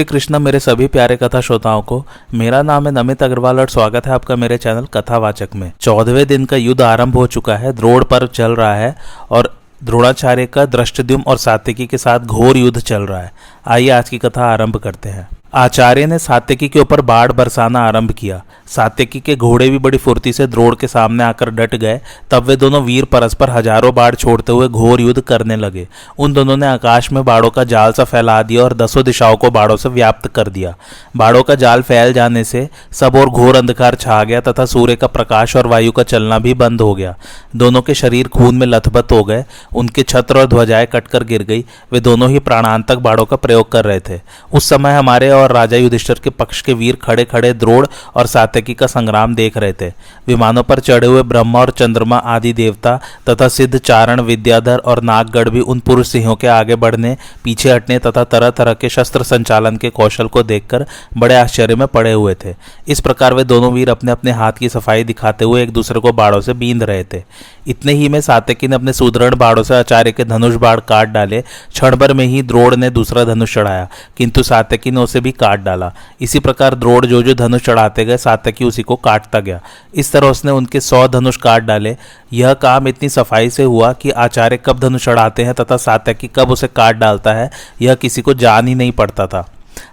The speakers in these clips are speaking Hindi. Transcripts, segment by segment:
श्री कृष्ण मेरे सभी प्यारे कथा श्रोताओं को, मेरा नाम है नमित अग्रवाल और स्वागत है आपका मेरे चैनल कथावाचक में। चौदहवें दिन का युद्ध आरंभ हो चुका है द्रोड़ पर चल रहा है और द्रोणाचार्य का दृष्टद्युम और सात्विकी के साथ घोर युद्ध चल रहा है। आइए आज की कथा आरंभ करते हैं। आचार्य ने सात्यकी के ऊपर बाढ़ बरसाना आरंभ किया। सात्यकी के घोड़े भी बड़ी फुर्ती से द्रोड़ के सामने आकर डट गए। तब वे दोनों वीर परस्पर हज़ारों बाढ़ छोड़ते हुए घोर युद्ध करने लगे। उन दोनों ने आकाश में बाड़ों का जाल सा फैला दिया और दसों दिशाओं को बाड़ों से व्याप्त कर दिया। बाड़ों का जाल फैल जाने से सब और घोर अंधकार छा गया तथा सूर्य का प्रकाश और वायु का चलना भी बंद हो गया। दोनों के शरीर खून में लथबथ हो गए। उनके छत्र और ध्वजाएँ कटकर गिर गई। वे दोनों ही प्राणांतक बाड़ों का प्रयोग कर रहे थे। उस समय हमारे और राजा युधिष्ठर के पक्ष के वीर खड़े खड़े द्रोड़ और सात्यकी का संग्राम देख रहे थे। विमानों पर चढ़े हुए ब्रह्मा और चंद्रमा आदि देवता तथा सिद्ध चारण, विद्याधर और नागगढ़ भी उन पुरुष सिंहों के आगे बढ़ने, पीछे हटने तथा तरह तरह के शस्त्र संचालन के कौशल को देखकर बड़े आश्चर्य में पड़े हुए थे। इस प्रकार वे दोनों वीर अपने अपने हाथ की सफ़ाई दिखाते हुए एक दूसरे को बाड़ों से बींद रहे थे। इतने ही में सात्यकी ने अपने सुदृढ़ बाड़ों से आचार्य के धनुष बाढ़ काट डाले। क्षण भर में ही द्रोड़ ने दूसरा धनुष चढ़ाया, किंतु सातकी ने उसे भी काट डाला। इसी प्रकार द्रोड़ जो जो धनुष चढ़ाते गए, सातकी उसी को काटता गया। इस तरह उसने उनके सौ धनुष काट डाले। यह काम इतनी सफ़ाई से हुआ कि आचार्य कब धनुष चढ़ाते हैं तथा सातकी कब उसे काट डालता है, यह किसी को जान ही नहीं पड़ता था।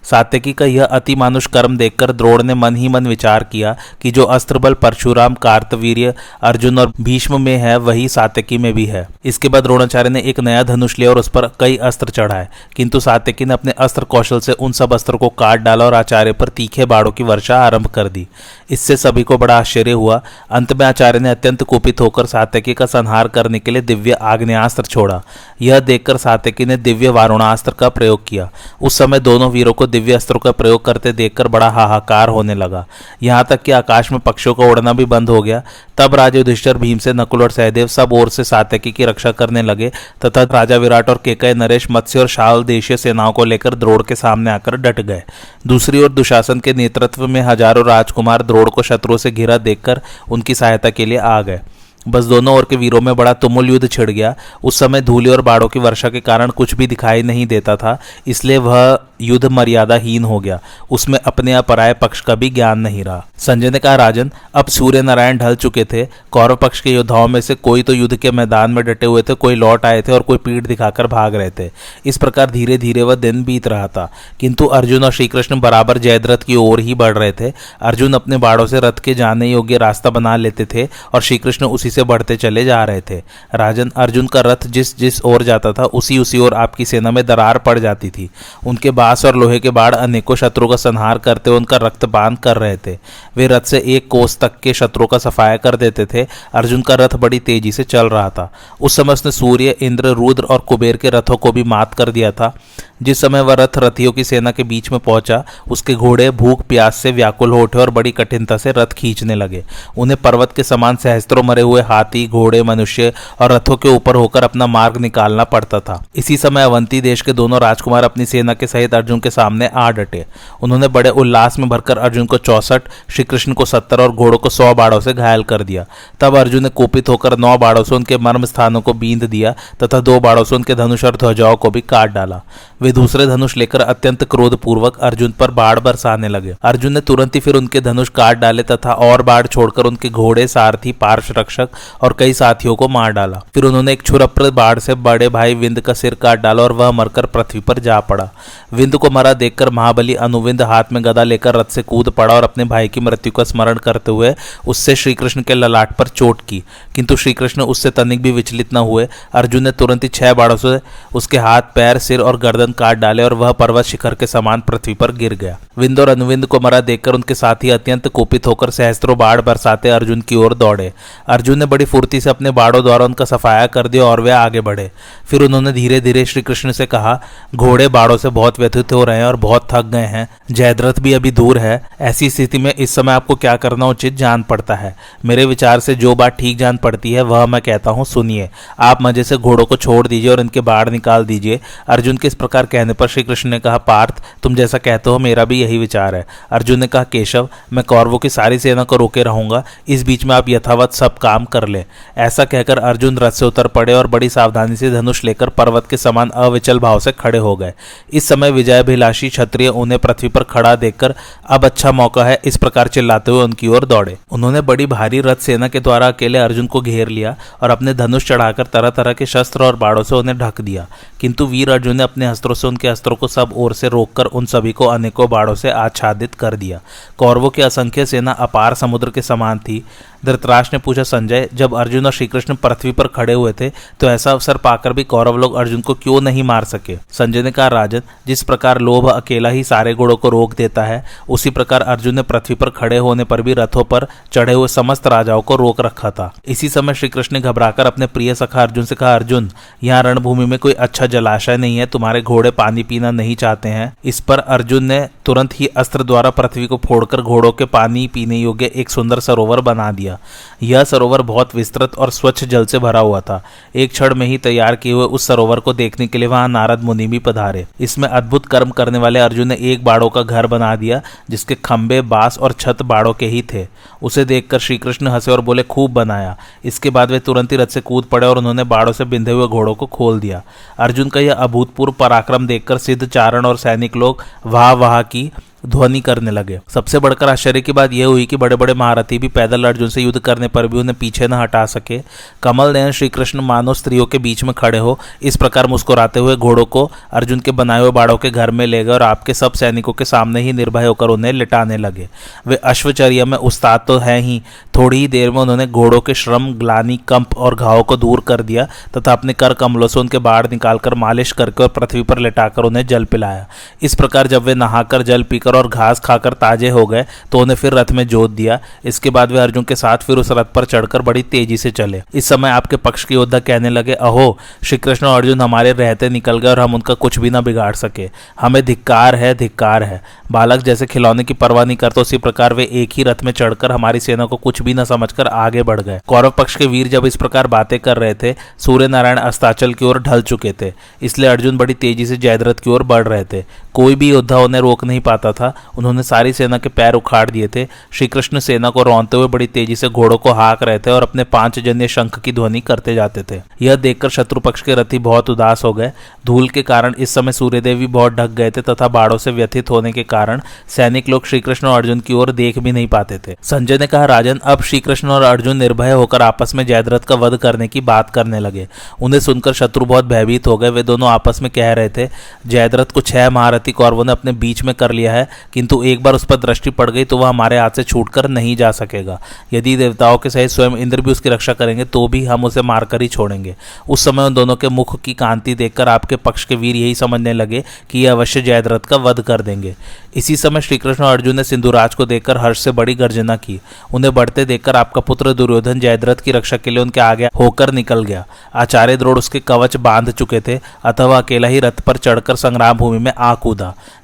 सात्यकी का यह अति मानुष कर्म देखकर द्रोण ने मन ही मन विचार किया कि जो अस्त्र बल परशुराम, कार्तवीर्य, अर्जुन और भीष्म में है, वही सात्यकी में भी है। इसके बाद द्रोणाचार्य ने एक नया धनुष लिया और उस पर कई अस्त्र चढ़ाए। किंतु सात्यकी ने अपने अस्त्र कौशल से उन सब अस्त्र को काट डाला और आचार्य पर तीखे बाड़ों की वर्षा आरंभ कर दी। इससे सभी को बड़ा आश्चर्य हुआ। अंत में आचार्य ने अत्यंत कुपित होकर सात्यकी का संहार करने के लिए दिव्य आग्नेस्त्र छोड़ा। यह देखकर सात्यकी ने दिव्य वारुणास्त्र का प्रयोग किया। उस समय दोनों वीरों को दिव्य अस्त्रों का प्रयोग करते देखकर बड़ा हाहाकार होने लगा। यहाँ तक कि आकाश में पक्षियों का उड़ना भी बंद हो गया। तब राजा युधिष्ठर भीम से नकुल और सहदेव सब ओर से सातकी की रक्षा करने लगे तथा राजा विराट और केकय नरेश, मत्स्य और शाल देशीय सेनाओं को लेकर द्रोड़ के सामने आकर डट गए। दूसरी ओर दुशासन के नेतृत्व में हज़ारों राजकुमार द्रोड़ को शत्रुओं से घिरा देखकर उनकी सहायता के लिए आ गए। बस दोनों ओर के वीरों में बड़ा तुमुल युद्ध छिड़ गया। उस समय धूले और बाड़ों की वर्षा के कारण कुछ भी दिखाई नहीं देता था, इसलिए वह युद्ध मर्यादाहीन हो गया। उसमें अपने अपराय पक्ष का भी ज्ञान नहीं रहा। संजय ने कहा, राजन, अब सूर्य नारायण ढल चुके थे। कौरव पक्ष के योद्धाओं में से कोई तो युद्ध के मैदान में डटे हुए थे, कोई लौट आए थे और कोई पीठ दिखाकर भाग रहे थे। इस प्रकार धीरे धीरे वह दिन बीत रहा था। किंतु अर्जुन और श्रीकृष्ण बराबर जयद्रथ की ओर ही बढ़ रहे थे। अर्जुन अपने बाड़ों से रथ के जाने योग्य रास्ता बना लेते थे और श्रीकृष्ण उसी से बढ़ते चले जा रहे थे। राजन अर्जुन का रथ जिस जिस ओर जाता था, उसी उसी ओर आपकी सेना में दरार पड़ जाती थी। उनके बाँस और लोहे के बाढ़ अनेकों शत्रुओं का संहार करते हुए उनका रक्तपान कर रहे थे। वे रथ से एक कोस तक के शत्रुओं का सफाया कर देते थे। अर्जुन का रथ बड़ी तेज़ी से चल रहा था। उस समय उसने सूर्य, इंद्र, रुद्र और कुबेर के रथों को भी मात कर दिया था। जिस समय वह रथ रथियों की सेना के बीच में पहुँचा, उसके घोड़े भूख, प्यास से व्याकुल हो उठे और बड़ी कठिनता से रथ खींचने लगे। उन्हें पर्वत के समान सहस्त्रों मरे हुए हाथी, घोड़े, मनुष्य और रथों के ऊपर होकर अपना मार्ग निकालना पड़ता था। इसी समय अवंती देश के दोनों राजकुमार अपनी सेना के सहित अर्जुन के सामने आ डटे। उन्होंने बड़े उल्लास में भरकर अर्जुन को चौसठ श्री कृष्ण को सत्तर और घोड़ों को सौ बाड़ों से घायल कर दिया। तब अर्जुन ने कुपित होकर नौ बाड़ों से उनके मर्म स्थानों को बींद दिया तथा दो बाड़ों से उनके धनुष और ध्वजाओं को भी काट डाला। वे दूसरे धनुष लेकर अत्यंत क्रोधपूर्वक अर्जुन पर बाढ़ बरसाने लगे। अर्जुन ने तुरंत ही फिर उनके धनुष काट डाले तथा और बाढ़ छोड़कर उनके घोड़े, सारथी पार्श रक्षक और कई साथियों को मार डाला। फिर उन्होंने एक छुरप्र बाढ़ से बड़े भाई विंद का सिर काट डाला और वह मरकर पृथ्वी पर जा पड़ा। विंद को मरा देखकर महाबली अनुविंद हाथ में गदा लेकर रथ से कूद पड़ा और अपने भाई की मृत्यु का स्मरण करते हुए उससे श्रीकृष्ण के ललाट पर चोट की। किंतु श्रीकृष्ण उससे तनिक भी विचलित न हुए। अर्जुन ने तुरंत ही छह बाढ़ों से उसके हाथ, पैर, सिर और गर्दन काट डाले और वह पर्वत शिखर के समान पृथ्वी पर गिर गया। विंद और अनुविंद को मरा देखकर उनके साथी अत्यंत कुपित होकर सहस्त्रों बाढ़ बरसाते अर्जुन की ओर दौड़े। अर्जुन ने बड़ी फुर्ती से अपने बाड़ों द्वारा उनका सफाया कर दिया और वे आगे बढ़े। फिर उन्होंने धीरे धीरे श्री कृष्ण से कहा, घोड़े बाड़ों से बहुत व्यथित हो रहे हैं और बहुत थक गए हैं। जयद्रथ भी अभी दूर है। ऐसी स्थिति में इस समय आपको क्या करना उचित जान पड़ता है। मेरे विचार से जो बात ठीक जान पड़ती है, वह मैं कहता हूँ, सुनिए। आप मज़े से घोड़ों को छोड़ दीजिए और इनके बाढ़ निकाल दीजिए। अर्जुन के इस प्रकार कहने पर श्री कृष्ण ने कहा, पार्थ, तुम जैसा कहते हो, मेरा भी यही विचार है। अर्जुन ने कहा, केशव, मैं कौरवों की सारी सेना को रोके रहूँगा। इस बीच में आप यथावत सब काम कर ले। ऐसा कहकर अर्जुन रथ से उतर पड़े और बड़ी सावधानी से धनुष लेकर पर्वत के समान अविचल भाव से खड़े हो गए। इस समय विजयाभिलाषी क्षत्रिय उन्हें पृथ्वी पर खड़ा देखकर, अब अच्छा मौका है, इस प्रकार चिल्लाते हुए उनकी ओर दौड़े। उन्होंने बड़ी भारी रथ सेना के द्वारा अकेले अर्जुन को घेर लिया और अपने धनुष चढ़ाकर तरह तरह के शस्त्र और बाड़ों से उन्हें ढक दिया। किंतु वीर अर्जुन ने अपने अस्त्रों से उनके अस्त्रों को सब ओर से रोककर उन सभी को अनेकों बाड़ों से आच्छादित कर दिया। कौरवों की असंख्य सेना अपार समुद्र के समान थी। धृतराष्ट्र ने पूछा, संजय, जब अर्जुन और श्रीकृष्ण पृथ्वी पर खड़े हुए थे तो ऐसा अवसर पाकर भी कौरव लोग अर्जुन को क्यों नहीं मार सके? संजय ने कहा, राजन, जिस प्रकार लोभ अकेला ही सारे घोड़ों को रोक देता है, उसी प्रकार अर्जुन ने पृथ्वी पर खड़े होने पर भी रथों पर चढ़े हुए समस्त राजाओं को रोक रखा था। इसी समय श्रीकृष्ण ने घबराकर अपने प्रिय सखा अर्जुन से कहा, अर्जुन, यहाँ रणभूमि में कोई अच्छा जलाशय नहीं है, तुम्हारे घोड़े पानी पीना नहीं चाहते हैं। इस पर अर्जुन ने तुरंत ही अस्त्र द्वारा पृथ्वी को फोड़कर घोड़ों के पानी पीने योग्य एक सुंदर सरोवर बना दिया दिया। यह सरोवर बहुत विस्तृत और स्वच्छ जल से भरा हुआ था। एक क्षण में ही तैयार किए हुए उस सरोवर को देखने के लिए वहाँ नारद मुनि भी पधारे। इसमें अद्भुत कर्म करने वाले अर्जुन ने एक बाड़ों का घर बना दिया, जिसके खंबे बाँस और छत बाड़ों के ही थे। उसे देखकर श्रीकृष्ण हंसे और बोले, खूब बनाया। इसके बाद वे तुरंत ही रथ से कूद पड़े और उन्होंने बाड़ों से बिंधे हुए घोड़ों को खोल दिया। अर्जुन का यह अभूतपूर्व पराक्रम देखकर सिद्ध चारण और सैनिक लोग वाह वाह की ध्वनि करने लगे। सबसे बढ़कर आश्चर्य की बात यह हुई कि बड़े बड़े महारथी भी पैदल अर्जुन से युद्ध करने पर भी उन्हें पीछे न हटा सके। कमल नयन श्री कृष्ण मानव स्त्रियों के बीच में खड़े हो। इस प्रकार मुस्कुराते हुए घोड़ों को अर्जुन के बनाए हुए बाड़ों के घर में ले गए और आपके सब सैनिकों के सामने ही निर्भय होकर उन्हें लिटाने लगे। वे अश्वचर्य में उस्ताद तो है ही। थोड़ी ही देर में उन्होंने घोड़ों के श्रम, ग्लानी, कंप और घावों को दूर कर दिया तथा अपने कर कमलों से उनके बाढ़ निकालकर मालिश करके और पृथ्वी पर लिटाकर उन्हें जल पिलाया। इस प्रकार जब वे नहाकर जल पीकर और घास खाकर ताजे हो गए तो उन्हें फिर रथ में जोत दिया। इसके बाद वे अर्जुन के साथ फिर उस रथ पर चढ़कर बड़ी तेज़ी से चले। इस समय आपके पक्ष के योद्धा कहने लगे, अहो श्री कृष्ण और अर्जुन हमारे रहते निकल गए और हम उनका कुछ भी ना बिगाड़ सके। हमें धिक्कार है धिक्कार है। बालक जैसे खिलौने की परवाह नहीं करते, उसी प्रकार वे एक ही रथ में चढ़कर हमारी सेना को कुछ भी न समझकर आगे बढ़ गए। कौरव पक्ष के वीर जब इस प्रकार बातें कर रहे थे सूर्य नारायण अस्ताचल की ओर ढल चुके थे। इसलिए अर्जुन बड़ी तेज़ी से जयद्रथ की ओर बढ़ रहे थे। कोई भी योद्धा उन्हें रोक नहीं पाता था। उन्होंने सारी सेना के पैर उखाड़ दिए थे। श्री कृष्ण सेना को रौनते हुए बड़ी तेज़ी से घोड़ों को हाँक रहे थे और अपने पाँच जन्य शंख की ध्वनि करते जाते थे। यह देखकर शत्रु पक्ष के रथी बहुत उदास हो गए। धूल के कारण इस समय सूर्यदेव भी बहुत ढक गए थे तथा बाढ़ों से व्यथित होने के कारण सैनिक लोग श्रीकृष्ण और अर्जुन की ओर देख भी नहीं पाते थे। संजय ने कहा, राजन, अब श्री कृष्ण और अर्जुन निर्भय होकर आपस में जयद्रथ का वध करने की बात करने लगे। उन्हें सुनकर शत्रु बहुत भयभीत हो गए। वे दोनों आपस में कह रहे थे, जयद्रथ को छह महारथी। कौरवों ने अपने बीच में कर लिया है, किंतु एक बार उस पर दृष्टि पड़ गई तो वह हमारे हाथ से छूटकर नहीं जा सकेगा। यदि देवताओं के सहित स्वयं इंद्र भी उसकी रक्षा करेंगे तो भी हम उसे मारकर ही छोड़ेंगे। उस समय उन दोनों के मुख की कांति देखकर आपके पक्ष के वीर यही समझने लगे कि यह अवश्य जयद्रथ का वध कर देंगे। इसी समय श्रीकृष्ण और अर्जुन ने सिंधुराज को देखकर हर्ष से बड़ी गर्जना की। उन्हें बढ़ते देखकर आपका पुत्र दुर्योधन जयद्रथ की रक्षा के लिए उनके आगे होकर निकल गया। आचार्य द्रोड़ उसके कवच बाँध चुके थे, अथवा अकेला ही रथ पर चढ़कर संग्राम भूमि में आ कूदा।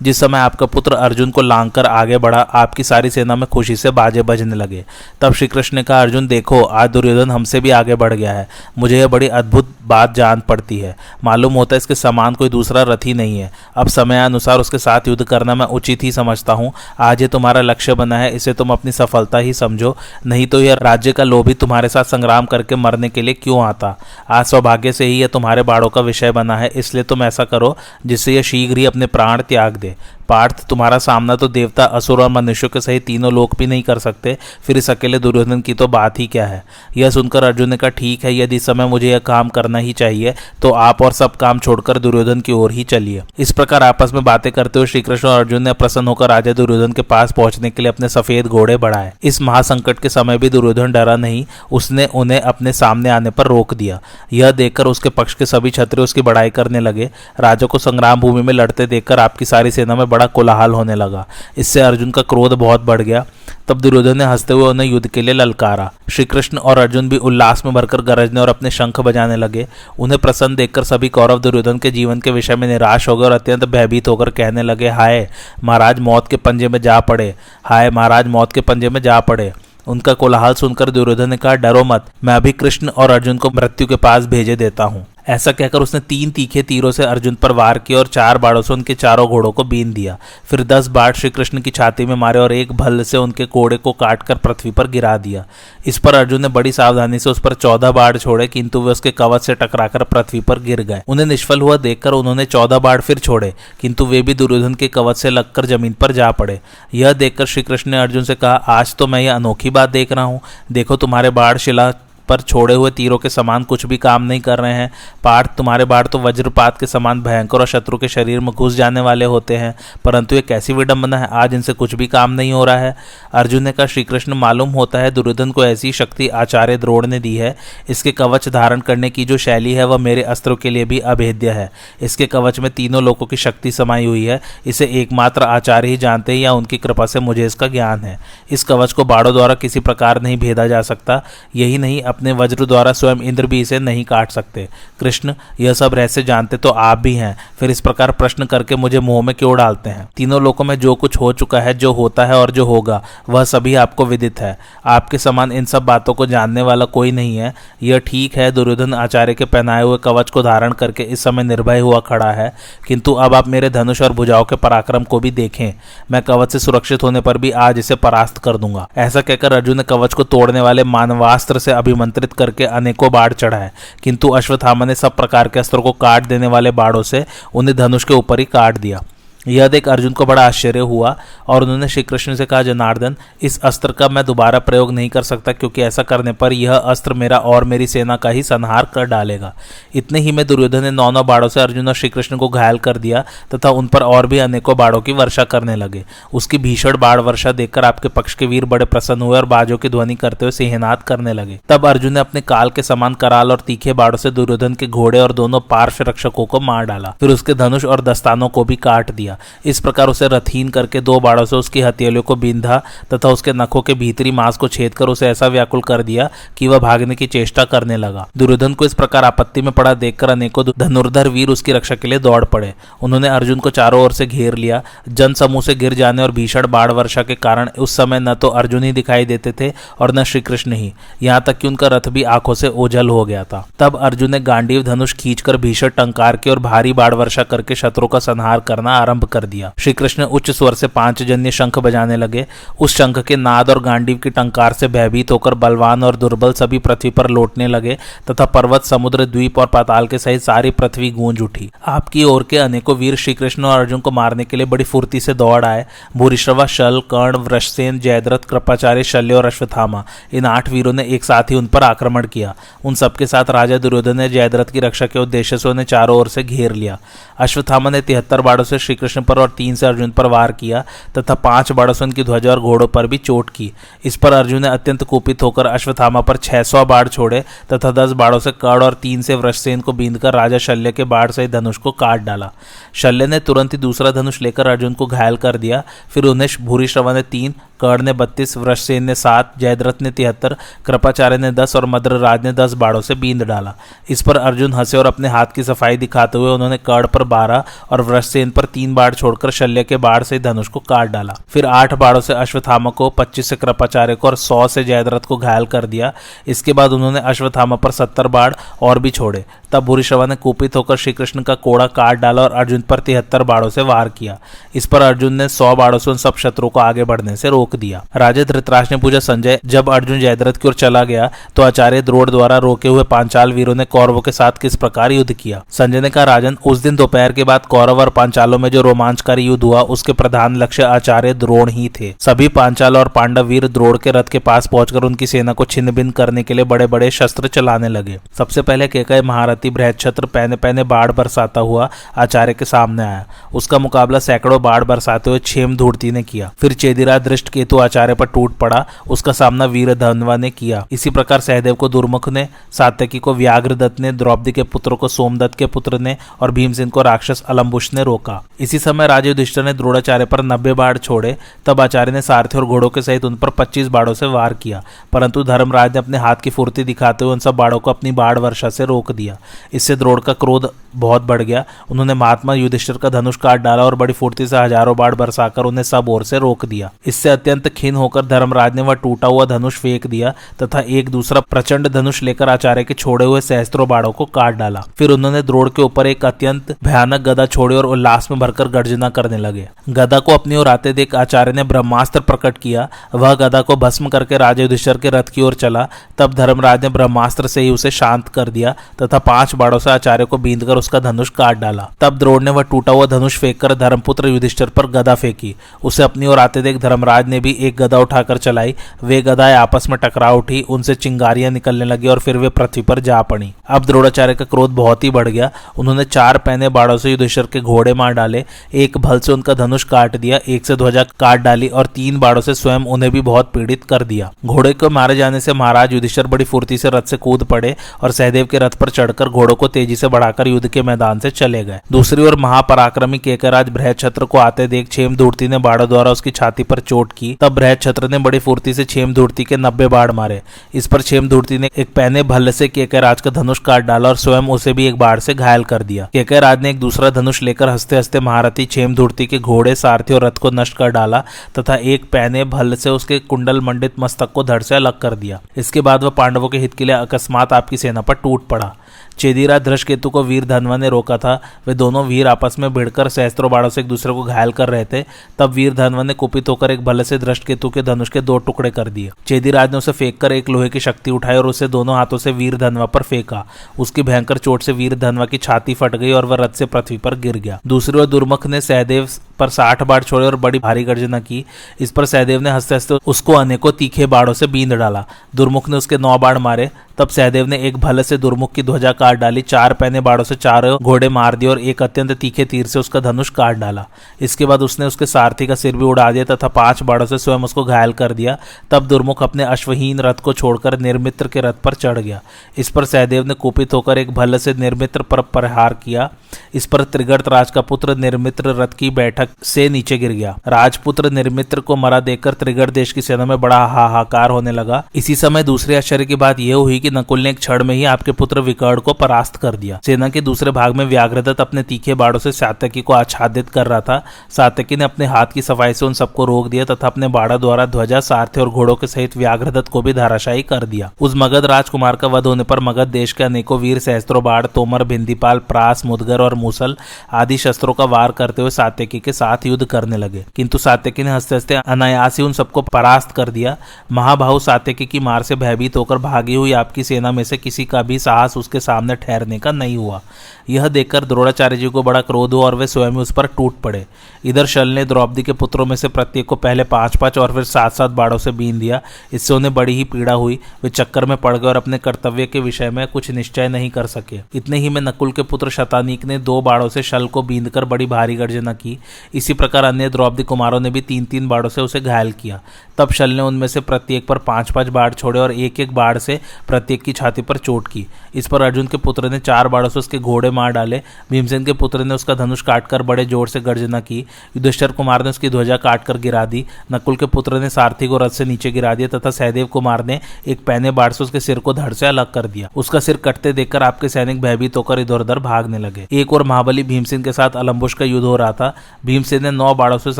जिस समय आपका पुत्र अर्जुन को लांग कर आगे बढ़ा, आपकी सारी सेना में खुशी से बाजे बजने लगे। तब श्री कृष्ण ने कहा, अर्जुन, देखो, आज दुर्योधन हमसे भी आगे बढ़ गया है। मुझे यह बड़ी अद्भुत बात जान पड़ती है। मालूम होता है इसके समान कोई दूसरा रथी नहीं है। अब समयानुसार उसके साथ युद्ध करना मैं उचित ही समझता हूँ। आज ये तुम्हारा लक्ष्य बना है, इसे तुम अपनी सफलता ही समझो। नहीं तो यह राज्य का लोभी तुम्हारे साथ संग्राम करके मरने के लिए क्यों आता? आज सौभाग्य से ही यह तुम्हारे बाड़ों का विषय बना है, इसलिए तुम ऐसा करो, जिससे यह शीघ्र ही अपने प्राण त्याग दे। पार्थ, तुम्हारा सामना तो देवता, असुर और मनुष्यों के सहित तीनों लोग भी नहीं कर सकते, फिर इस अकेले दुर्योधन की तो बात ही क्या है? यह सुनकर अर्जुन ने कहा, ठीक है, यदि समय मुझे यह काम करना ही चाहिए तो आप और सब काम छोड़कर दुर्योधन की ओर ही चलिए। इस प्रकार आपस में बातें करते हुए श्रीकृष्ण और अर्जुन ने प्रसन्न होकर राजा दुर्योधन के पास पहुँचने के लिए अपने सफ़ेद घोड़े बढ़ाए। इस महासंकट के समय भी दुर्योधन डरा नहीं, उसने उन्हें अपने सामने आने पर रोक दिया। यह देखकर उसके पक्ष के सभी छत्री उसकी बढ़ाई करने लगे। राजा को संग्राम भूमि में लड़ते देखकर आपकी सारी सेना में कोलाहल होने लगा। इससे अर्जुन का क्रोध बहुत बढ़ गया। तब दुर्योधन ने हँसते हुए उन्हें युद्ध के लिए ललकारा। श्री कृष्ण और अर्जुन भी उल्लास में भरकर गरजने और अपने शंख बजाने लगे। उन्हें प्रसन्न देखकर सभी कौरव दुर्योधन के जीवन के विषय में निराश हो गए और अत्यंत भयभीत होकर कहने लगे, हाय, महाराज मौत के पंजे में जा पड़े। हाय, महाराज मौत के पंजे में जा पड़े। उनका कोलाहल सुनकर दुर्योधन ने कहा, डरो मत। मैं अभी कृष्ण और अर्जुन को मृत्यु के पास भेजे देता हूँ। ऐसा कहकर उसने तीन तीखे तीरों से अर्जुन पर वार किया और चार बाड़ों से उनके चारों घोड़ों को बीन दिया। फिर दस बाढ़ श्री कृष्ण की छाती में मारे और एक भल्ल से उनके घोड़े को काटकर पृथ्वी पर गिरा दिया। इस पर अर्जुन ने बड़ी सावधानी से उस पर चौदह बाढ़ छोड़े, किंतु वे उसके कवच से टकराकर पृथ्वी पर गिर गए। उन्हें निष्फल हुआ देखकर उन्होंने चौदह बाढ़ फिर छोड़े, किंतु वे भी दुर्योधन के कवच से लगकर ज़मीन पर जा पड़े। यह देखकर श्री कृष्ण ने अर्जुन से कहा, आज तो मैं यह अनोखी बात देख रहा हूँ। देखो, तुम्हारे बाढ़ शिला पर छोड़े हुए तीरों के समान कुछ भी काम नहीं कर रहे हैं। पाठ तुम्हारे बाढ़ तो वज्रपात के समान भयंकर और शत्रु के शरीर में घुस जाने वाले होते हैं, परंतु ये कैसी विडंबना है? आज इनसे कुछ भी काम नहीं हो रहा है। अर्जुन ने कहा, श्रीकृष्ण, मालूम होता है दुर्योधन को ऐसी शक्ति आचार्य द्रोण ने दी है। इसके कवच धारण करने की जो शैली है, वह मेरे अस्त्रों के लिए भी अभेद्य है। इसके कवच में तीनों लोगों की शक्ति समाई हुई है। इसे एकमात्र आचार्य ही जानते हैं या उनकी कृपा से मुझे इसका ज्ञान है। इस कवच को बाड़ों द्वारा किसी प्रकार नहीं भेदा जा सकता। यही नहीं अपने वज्र द्वारा स्वयं इंद्र भी इसे नहीं काट सकते। कृष्ण, यह सब रहस्य जानते तो आप भी हैं। फिर इस प्रकार प्रश्न करके मुझे मुँह में क्यों डालते हैं? तीनों लोगों में जो कुछ हो चुका है, जो होता है और जो होगा, वह सभी आपको विदित है। आपके समान इन सब बातों को जानने वाला कोई नहीं है। यह ठीक है, दुर्योधन आचार्य के पहनाए हुए कवच को धारण करके इस समय निर्भय हुआ खड़ा है। किंतु अब आप मेरे धनुष और भुजाओं के पराक्रम को भी देखें। मैं कवच से सुरक्षित होने पर भी आज इसे परास्त कर दूँगा। ऐसा कहकर अर्जुन ने कवच को तोड़ने वाले मानवास्त्र से अभिमंत्रित करके अनेकों बाढ़ चढ़ाए। किंतु अश्वत्थामा ने सब प्रकार के अस्त्रों को काट देने वाले बाढ़ों से उन्हें धनुष के ऊपर ही काट दिया। यह देख अर्जुन को बड़ा आश्चर्य हुआ और उन्होंने श्री कृष्ण से कहा, जनार्दन, इस अस्त्र का मैं दोबारा प्रयोग नहीं कर सकता क्योंकि ऐसा करने पर यह अस्त्र मेरा और मेरी सेना का ही संहार कर डालेगा। इतने ही में दुर्योधन ने नौ नौ बाड़ों से अर्जुन और श्रीकृष्ण को घायल कर दिया तथा उन पर और भी अनेकों बाड़ों की वर्षा करने लगे। उसकी भीषण बाढ़ वर्षा देखकर आपके पक्ष के वीर बड़े प्रसन्न हुए और बाजों की ध्वनि करते हुए सिंहनाद करने लगे। तब अर्जुन ने अपने काल के समान कराल और तीखे बाड़ों से दुर्योधन के घोड़े और दोनों पार्श्व रक्षकों को मार डाला। फिर उसके धनुष और दस्तानों को भी काट दिया। दिया। इस प्रकार उसे रथहीन करके दो बाड़ों से उसकी हथेलियों को बींधा तथा उसके नखों के भीतरी मांस को छेद कर उसे ऐसा व्याकुल कर दिया कि वह भागने की चेष्टा करने लगा। दुर्योधन को इस प्रकार आपत्ति में पड़ा देखकर अनेकों धनुर्धर वीर उसकी रक्षा के लिए दौड़ पड़े। उन्होंने अर्जुन को चारों ओर से घेर लिया। जन समूह से गिर जाने और भीषण बाढ़ वर्षा के कारण उस समय न तो अर्जुन ही दिखाई देते थे और न श्री कृष्ण ही। यहाँ तक कि उनका रथ भी आँखों से ओझल हो गया था। तब अर्जुन ने गांडीव धनुष खींचकर भीषण टंकार के और भारी बाढ़ वर्षा करके शत्रु का संहार करना आरंभ कर दिया। दिया श्री कृष्ण उच्च स्वर से पाँच जन्य शंख बजाने लगे। उस शंख के नाद और गांडीव की टंकार से भयभीत होकर बलवान और दुर्बल सभी पृथ्वी पर लौटने लगे तथा पर्वत, समुद्र, द्वीप और पाताल के सहित सारी पृथ्वी गूंज उठी। आपकी ओर के अनेकों वीर श्री कृष्ण और अर्जुन को मारने के लिए बड़ी फुर्ती से दौड़ आए। भूरिश्रवा, शल, कर्ण, वृषसेन, जयद्रथ, कृपाचार्य, शल्य और अश्वथामा इन आठ वीरों ने एक साथ ही उन पर आक्रमण किया। उन सबके साथ राजा दुर्योधन ने जयद्रथ की रक्षा के उद्देश्य से उन्हें चारों ओर से घेर लिया। अश्वथामा ने तिहत्तर बाड़ों से श्रीकृष्ण पर और तीन से अर्जुन पर वार किया, तथा पाँच बाड़ों की ध्वज और घोड़ों पर भी चोट की। इस पर अर्जुन ने अत्यंत कुपित होकर अश्वथामा पर छह सौ बाढ़ छोड़े, तथा दस बाड़ों से कड़ और तीन से वृषसेन को बींदकर राजा शल्य के बाढ़ से धनुष को काट डाला। शल्य ने तुरंत ही दूसरा धनुष लेकर अर्जुन को घायल कर दिया। फिर उन्हें भूरी श्रवा ने तीन, कर्ण ने बत्तीस वृषसेन ने सात, जयद्रथ ने तिहत्तर, कृपाचार्य ने दस और मद्रराज ने दस बाड़ों से बींद डाला। इस पर अर्जुन हंसे और अपने हाथ की सफ़ाई दिखाते हुए उन्होंने कर्ण पर बारह और वृषसेन पर तीन बाढ़ छोड़कर शल्य के बाढ़ से धनुष को काट डाला। फिर आठ बाढ़ों से अश्वथामा को, पच्चीस से कृपाचार्य को और सौ से जयद्रथ को घायल कर दिया। इसके बाद उन्होंने अश्वथामा पर सत्तर बाढ़ और भी छोड़े। तब भूरिश्रवा ने कुपित होकर श्रीकृष्ण का कोड़ा काट डाला और अर्जुन पर तिहत्तर बाड़ों से वार किया। इस पर अर्जुन ने सौ बाड़ों से उन सब शत्रुओं को आगे बढ़ने से रोक दिया। राजा धृतराज ने पूछा, संजय, जब अर्जुन जयद्रथ की ओर चला गया तो आचार्य द्रोड़ द्वारा रोके हुए पांचाल वीरों ने कौरवों के साथ किस प्रकार युद्ध किया? संजय ने कहा, राजन, उस दिन दोपहर के बाद कौरव और पांचालों में जो रोमांचकारी युद्ध हुआ, उसके प्रधान लक्ष्य आचार्य द्रोण ही थे। सभी पांचाल और पांडव वीर द्रोड़ के रथ के पास पहुंचकर उनकी सेना को छिन्न भिन्न करने के लिए बड़े बड़े शस्त्र चलाने लगे। सबसे पहले केकय महारथी बृहद छत्र पहने पहने बाढ़ बरसाता हुआ आचार्य के सामने आया। उसका मुकाबला सैकड़ों बाढ़ बरसाते हुए छेम धूर्ति ने किया। फिर चेदिरा दृष्ट केतु आचार्य पर टूट पड़ा। उसका सामना वीर धनवा ने किया। इसी प्रकार सहदेव को दुर्मुख ने, सात्यकी को व्याघ्रदत्त ने, द्रौपदी के पुत्र को सोमदत्त के पुत्र ने और भीमसेन को राक्षस अलम्बुश ने रोका। इसी समय राजा युधिष्ठिर ने द्रोणाचार्य पर नब्बे बाढ़ छोड़े। तब आचार्य ने सारथी और घोड़ों के सहित उन पर पच्चीस बाढ़ों से वार किया। परंतु धर्मराज ने अपने हाथ की फुर्ती दिखाते हुए उन सब बाढ़ों को अपनी बाढ़ वर्षा से रोक दिया। इससे द्रोड़ का क्रोध बहुत बढ़ गया। उन्होंने महात्मा युधिष्ठिर का धनुष काट डाला और बड़ी फुर्ती से हज़ारों बाढ़ बरसाकर उन्हें सब ओर से रोक दिया। इससे अत्यंत खिन होकर धर्मराज ने वह टूटा हुआ धनुष फेंक दिया तथा एक दूसरा प्रचंड धनुष लेकर आचार्य के छोड़े हुए सहस्त्रों बाढ़ों को काट डाला। फिर उन्होंने द्रोड़ के ऊपर एक अत्यंत भयानक गदा छोड़ी और उल्लास में भरकर गर्जना करने लगे। गदा को अपनी ओर आते देख आचार्य ने ब्रह्मास्त्र प्रकट किया। वह गदा को भस्म करके राजा के रथ की ओर चला। तब धर्मराज ने ब्रह्मास्त्र से ही उसे शांत कर दिया तथा पाँच बाढ़ों से आचार्य को बींद कर उसका धनुष काट डाला। तब द्रोड़ ने वह टूटा हुआ धनुष फेंक कर धर्मपुत्र युधिष्ठर पर गदा फेंकी। उसे अपनी ओर आते देख धर्मराज ने भी एक गदा उठाकर चलाई। वे गदाएँ आपस में टकरा उठी, उनसे चिंगारियाँ निकलने लगी और फिर वे पृथ्वी पर जा पड़ी। अब द्रोणाचार्य का क्रोध बहुत ही बढ़ गया। उन्होंने चार पहने बाढ़ों से युधिष्ठर के घोड़े मार डाले। एक भल से उनका धनुष काट दिया, एक से ध्वजा काट डाली और तीन बाढ़ों से स्वयं उन्हें भी बहुत पीड़ित कर दिया। घोड़े को मारे जाने से महाराज युधिष्ठर बड़ी फुर्ती से रथ से कूद पड़े और सहदेव के रथ पर चढ़कर घोड़ों को तेज़ी से बढ़ाकर युद्ध के मैदान से चले गए। दूसरी ओर महापराक्रमी केकराज बृहद छत्र को आते देख छेम धूर्ति ने बाढ़ों द्वारा उसकी छाती पर चोट की। तब बृहद छत्र ने बड़ी फुर्ती से छेम धूर्ति के नब्बे बाढ़ मारे। इस पर छेम धूर्ति ने एक पहने भल्ल से केकराज का धनुष काट डाला और स्वयं उसे भी एक बाढ़ से घायल कर दिया। केकराज ने एक दूसरा धनुष लेकर हँसते हँसते महारथी छेम धूर्ति के घोड़े, सारथी और रथ को नष्ट कर डाला तथा एक पहने भल्ल से उसके कुंडल मंडित मस्तक को धड़ से अलग कर दिया। इसके बाद वह पांडवों के हित के लिए अकस्मात आपकी सेना पर टूट पड़ा। चेदीरा केतु को वीर धनवा ने रोका था। वे दोनों वीर आपस में भिड़कर सहस्त्रों बाड़ों से एक दूसरे को घायल कर रहे थे। तब वीर धनवा ने कुपित होकर एक भले से केतु के धनुष के दो टुकड़े कर दिए। चेदीराज ने उसे फेंक कर एक लोहे की शक्ति उठाई और उसे दोनों हाथों से वीर धनवा पर फेंका। उसकी भयंकर चोट से वीर धनवा की छाती फट गई और वह रथ से पृथ्वी पर गिर गया। दूसरी ओर दुर्मुख ने सहदेव पर साठ बाढ़ छोड़े और बड़ी भारी गर्जना की। इस पर सहदेव ने हँसते हँसते उसको अनेकों तीखे बाढ़ों से बींद डाला। दुर्मुख ने उसके नौ बाढ़ मारे। तब सहदेव ने एक भले से दुर्मुख की ध्वजा काट डाली, चार पहने बाड़ों से चार घोड़े मार दिए और एक अत्यंत तीखे तीर से उसका धनुष काट डाला। इसके बाद उसने उसके सारथी का सिर भी उड़ा दिया तथा पाँच बाड़ों से स्वयं उसको घायल कर दिया। तब दुर्मुख अपने अश्वहीन रथ को छोड़कर निर्मित्र के रथ पर चढ़ गया। इस पर सहदेव ने कुपित होकर एक भल्ल से निर्मित्र पर प्रहार किया। इस पर त्रिगर्त राज का पुत्र निर्मित्र रथ की बैठक से नीचे गिर गया। राजपुत्र निर्मित्र को मरा देखकर त्रिगर्त देश की सेना में बड़ा हाहाकार होने लगा। इसी समय दूसरे आश्चर्य की बात यह हुई कि नकुल ने एक क्षण में ही आपके पुत्र विकर्ण को परास्त कर दिया। सेना के दूसरे भाग में व्याघ्रदत्त अपने तीखे बाड़ों से सातकी को आच्छादित कर रहा था। सातकी ने अपने हाथ की सफ़ाई से उन सबको रोक दिया तथा अपने बाड़ा द्वारा ध्वजा, सारथे और घोड़ों के सहित व्याघ्रदत्त को भी धाराशाही कर दिया। उस मगध राजकुमार का वध होने पर मगध देश के अनेकों वीर, सहस्त्रों बाढ़ तोमर, भिंदीपाल, प्रास, मुदगर और मूसल आदि शस्त्रों का वार करते हुए सात्यकी के साथ युद्ध करने लगे। किंतु सात्यकी ने हँसते हँसते अनायास ही उन सबको परास्त कर दिया। महाभाव सात्यकी की मार से भयभीत होकर भागी हुई आपकी सेना में से किसी का भी साहस उसके सामने ठहरने का नहीं हुआ। यह देखकर द्रोणाचार्य जी को बड़ा क्रोध हुआ और वे स्वयं उस पर टूट पड़े। इधर शल ने द्रौपदी के पुत्रों में से प्रत्येक को पहले पाँच पाँच और फिर सात सात बाड़ों से बीन दिया। इससे उन्हें बड़ी ही पीड़ा हुई। वे चक्कर में पड़ गए और अपने कर्तव्य के विषय में कुछ निश्चय नहीं कर सके। इतने ही में नकुल के पुत्र शतानीक ने दो बाड़ों से शल को बींद कर बड़ी भारी गर्जना की। इसी प्रकार अन्य द्रौपदी कुमारों ने भी तीन तीन बाड़ों से उसे घायल किया। तब शल ने उनमें से प्रत्येक पर पाँच पाँच बाढ़ छोड़े और एक एक बाढ़ से प्रत्येक की छाती पर चोट की। इस पर अर्जुन के पुत्र ने चार बाड़ों से उसके घोड़े मार डाले। भीमसेन के पुत्र ने उसका धनुष काटकर बड़े ज़ोर से गर्जना की। युधिष्ठर कुमार ने उसकी ध्वजा काटकर गिरा दी। नकुल के पुत्र ने सारथी को रथ से नीचे गिरा दिया तथा सहदेव कुमार ने एक पहने बाढ़ से उसके सिर को धड़ से अलग कर दिया। उसका सिर कटते देखकर आपके सैनिक भयभीत होकर इधर उधर भागने लगे। एक और महाबली भीमसेन के साथ अलम्बुश का युद्ध हो रहा था। भीमसेन ने नौ बाड़ों से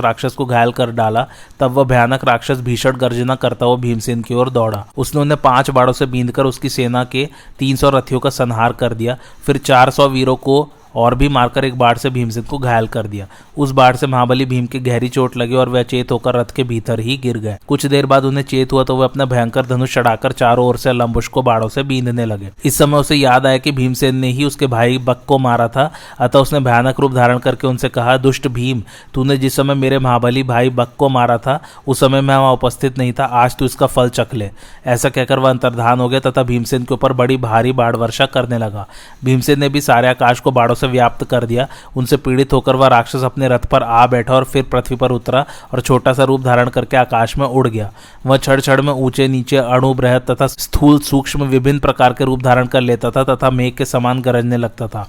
राक्षस को घायल कर डाला। तब वह भयानक राक्षस भीषण गर्जना करता हुआ भीमसेन की ओर दौड़ा। उसने उन्हें पाँच बाड़ों से बींदकर उसकी सेना के तीन सौ रथियों का संहार कर दिया। फिर चार सौ वीरों को और भी मारकर एक बाढ़ से भीमसेन को घायल कर दिया। उस बाढ़ से महाबली भीम की गहरी चोट लगी और वह चेत होकर रथ के भीतर ही गिर गए। कुछ देर बाद उन्हें चेत हुआ तो वह अपना भयंकर धनुष चढ़ाकर चारों ओर से लंबुश को बाढ़ों से बींधने लगे। इस समय उसे याद आया कि भीमसेन ने ही उसके भाई बक को मारा था, अतः उसने भयानक रूप धारण करके उनसे कहा, दुष्ट भीम, तूने जिस समय मेरे महाबली भाई बक को मारा था, उस समय मैं वहाँ उपस्थित नहीं था, आज तू इसका फल चख ले। ऐसा कहकर वह अंतर्धान हो गया तथा भीमसेन के ऊपर बड़ी भारी बाढ़ वर्षा करने लगा। भीमसेन ने भी सारे आकाश को बाढ़ों से व्याप्त कर दिया। उनसे पीड़ित होकर वह राक्षस अपने रथ पर आ बैठा और फिर पृथ्वी पर उतरा और छोटा सा रूप धारण करके आकाश में उड़ गया। वह छड़ छड़ में ऊँचे, नीचे, अणु बृहद तथा स्थूल सूक्ष्म विभिन्न प्रकार के रूप धारण कर लेता था तथा मेघ के समान गरजने लगता था।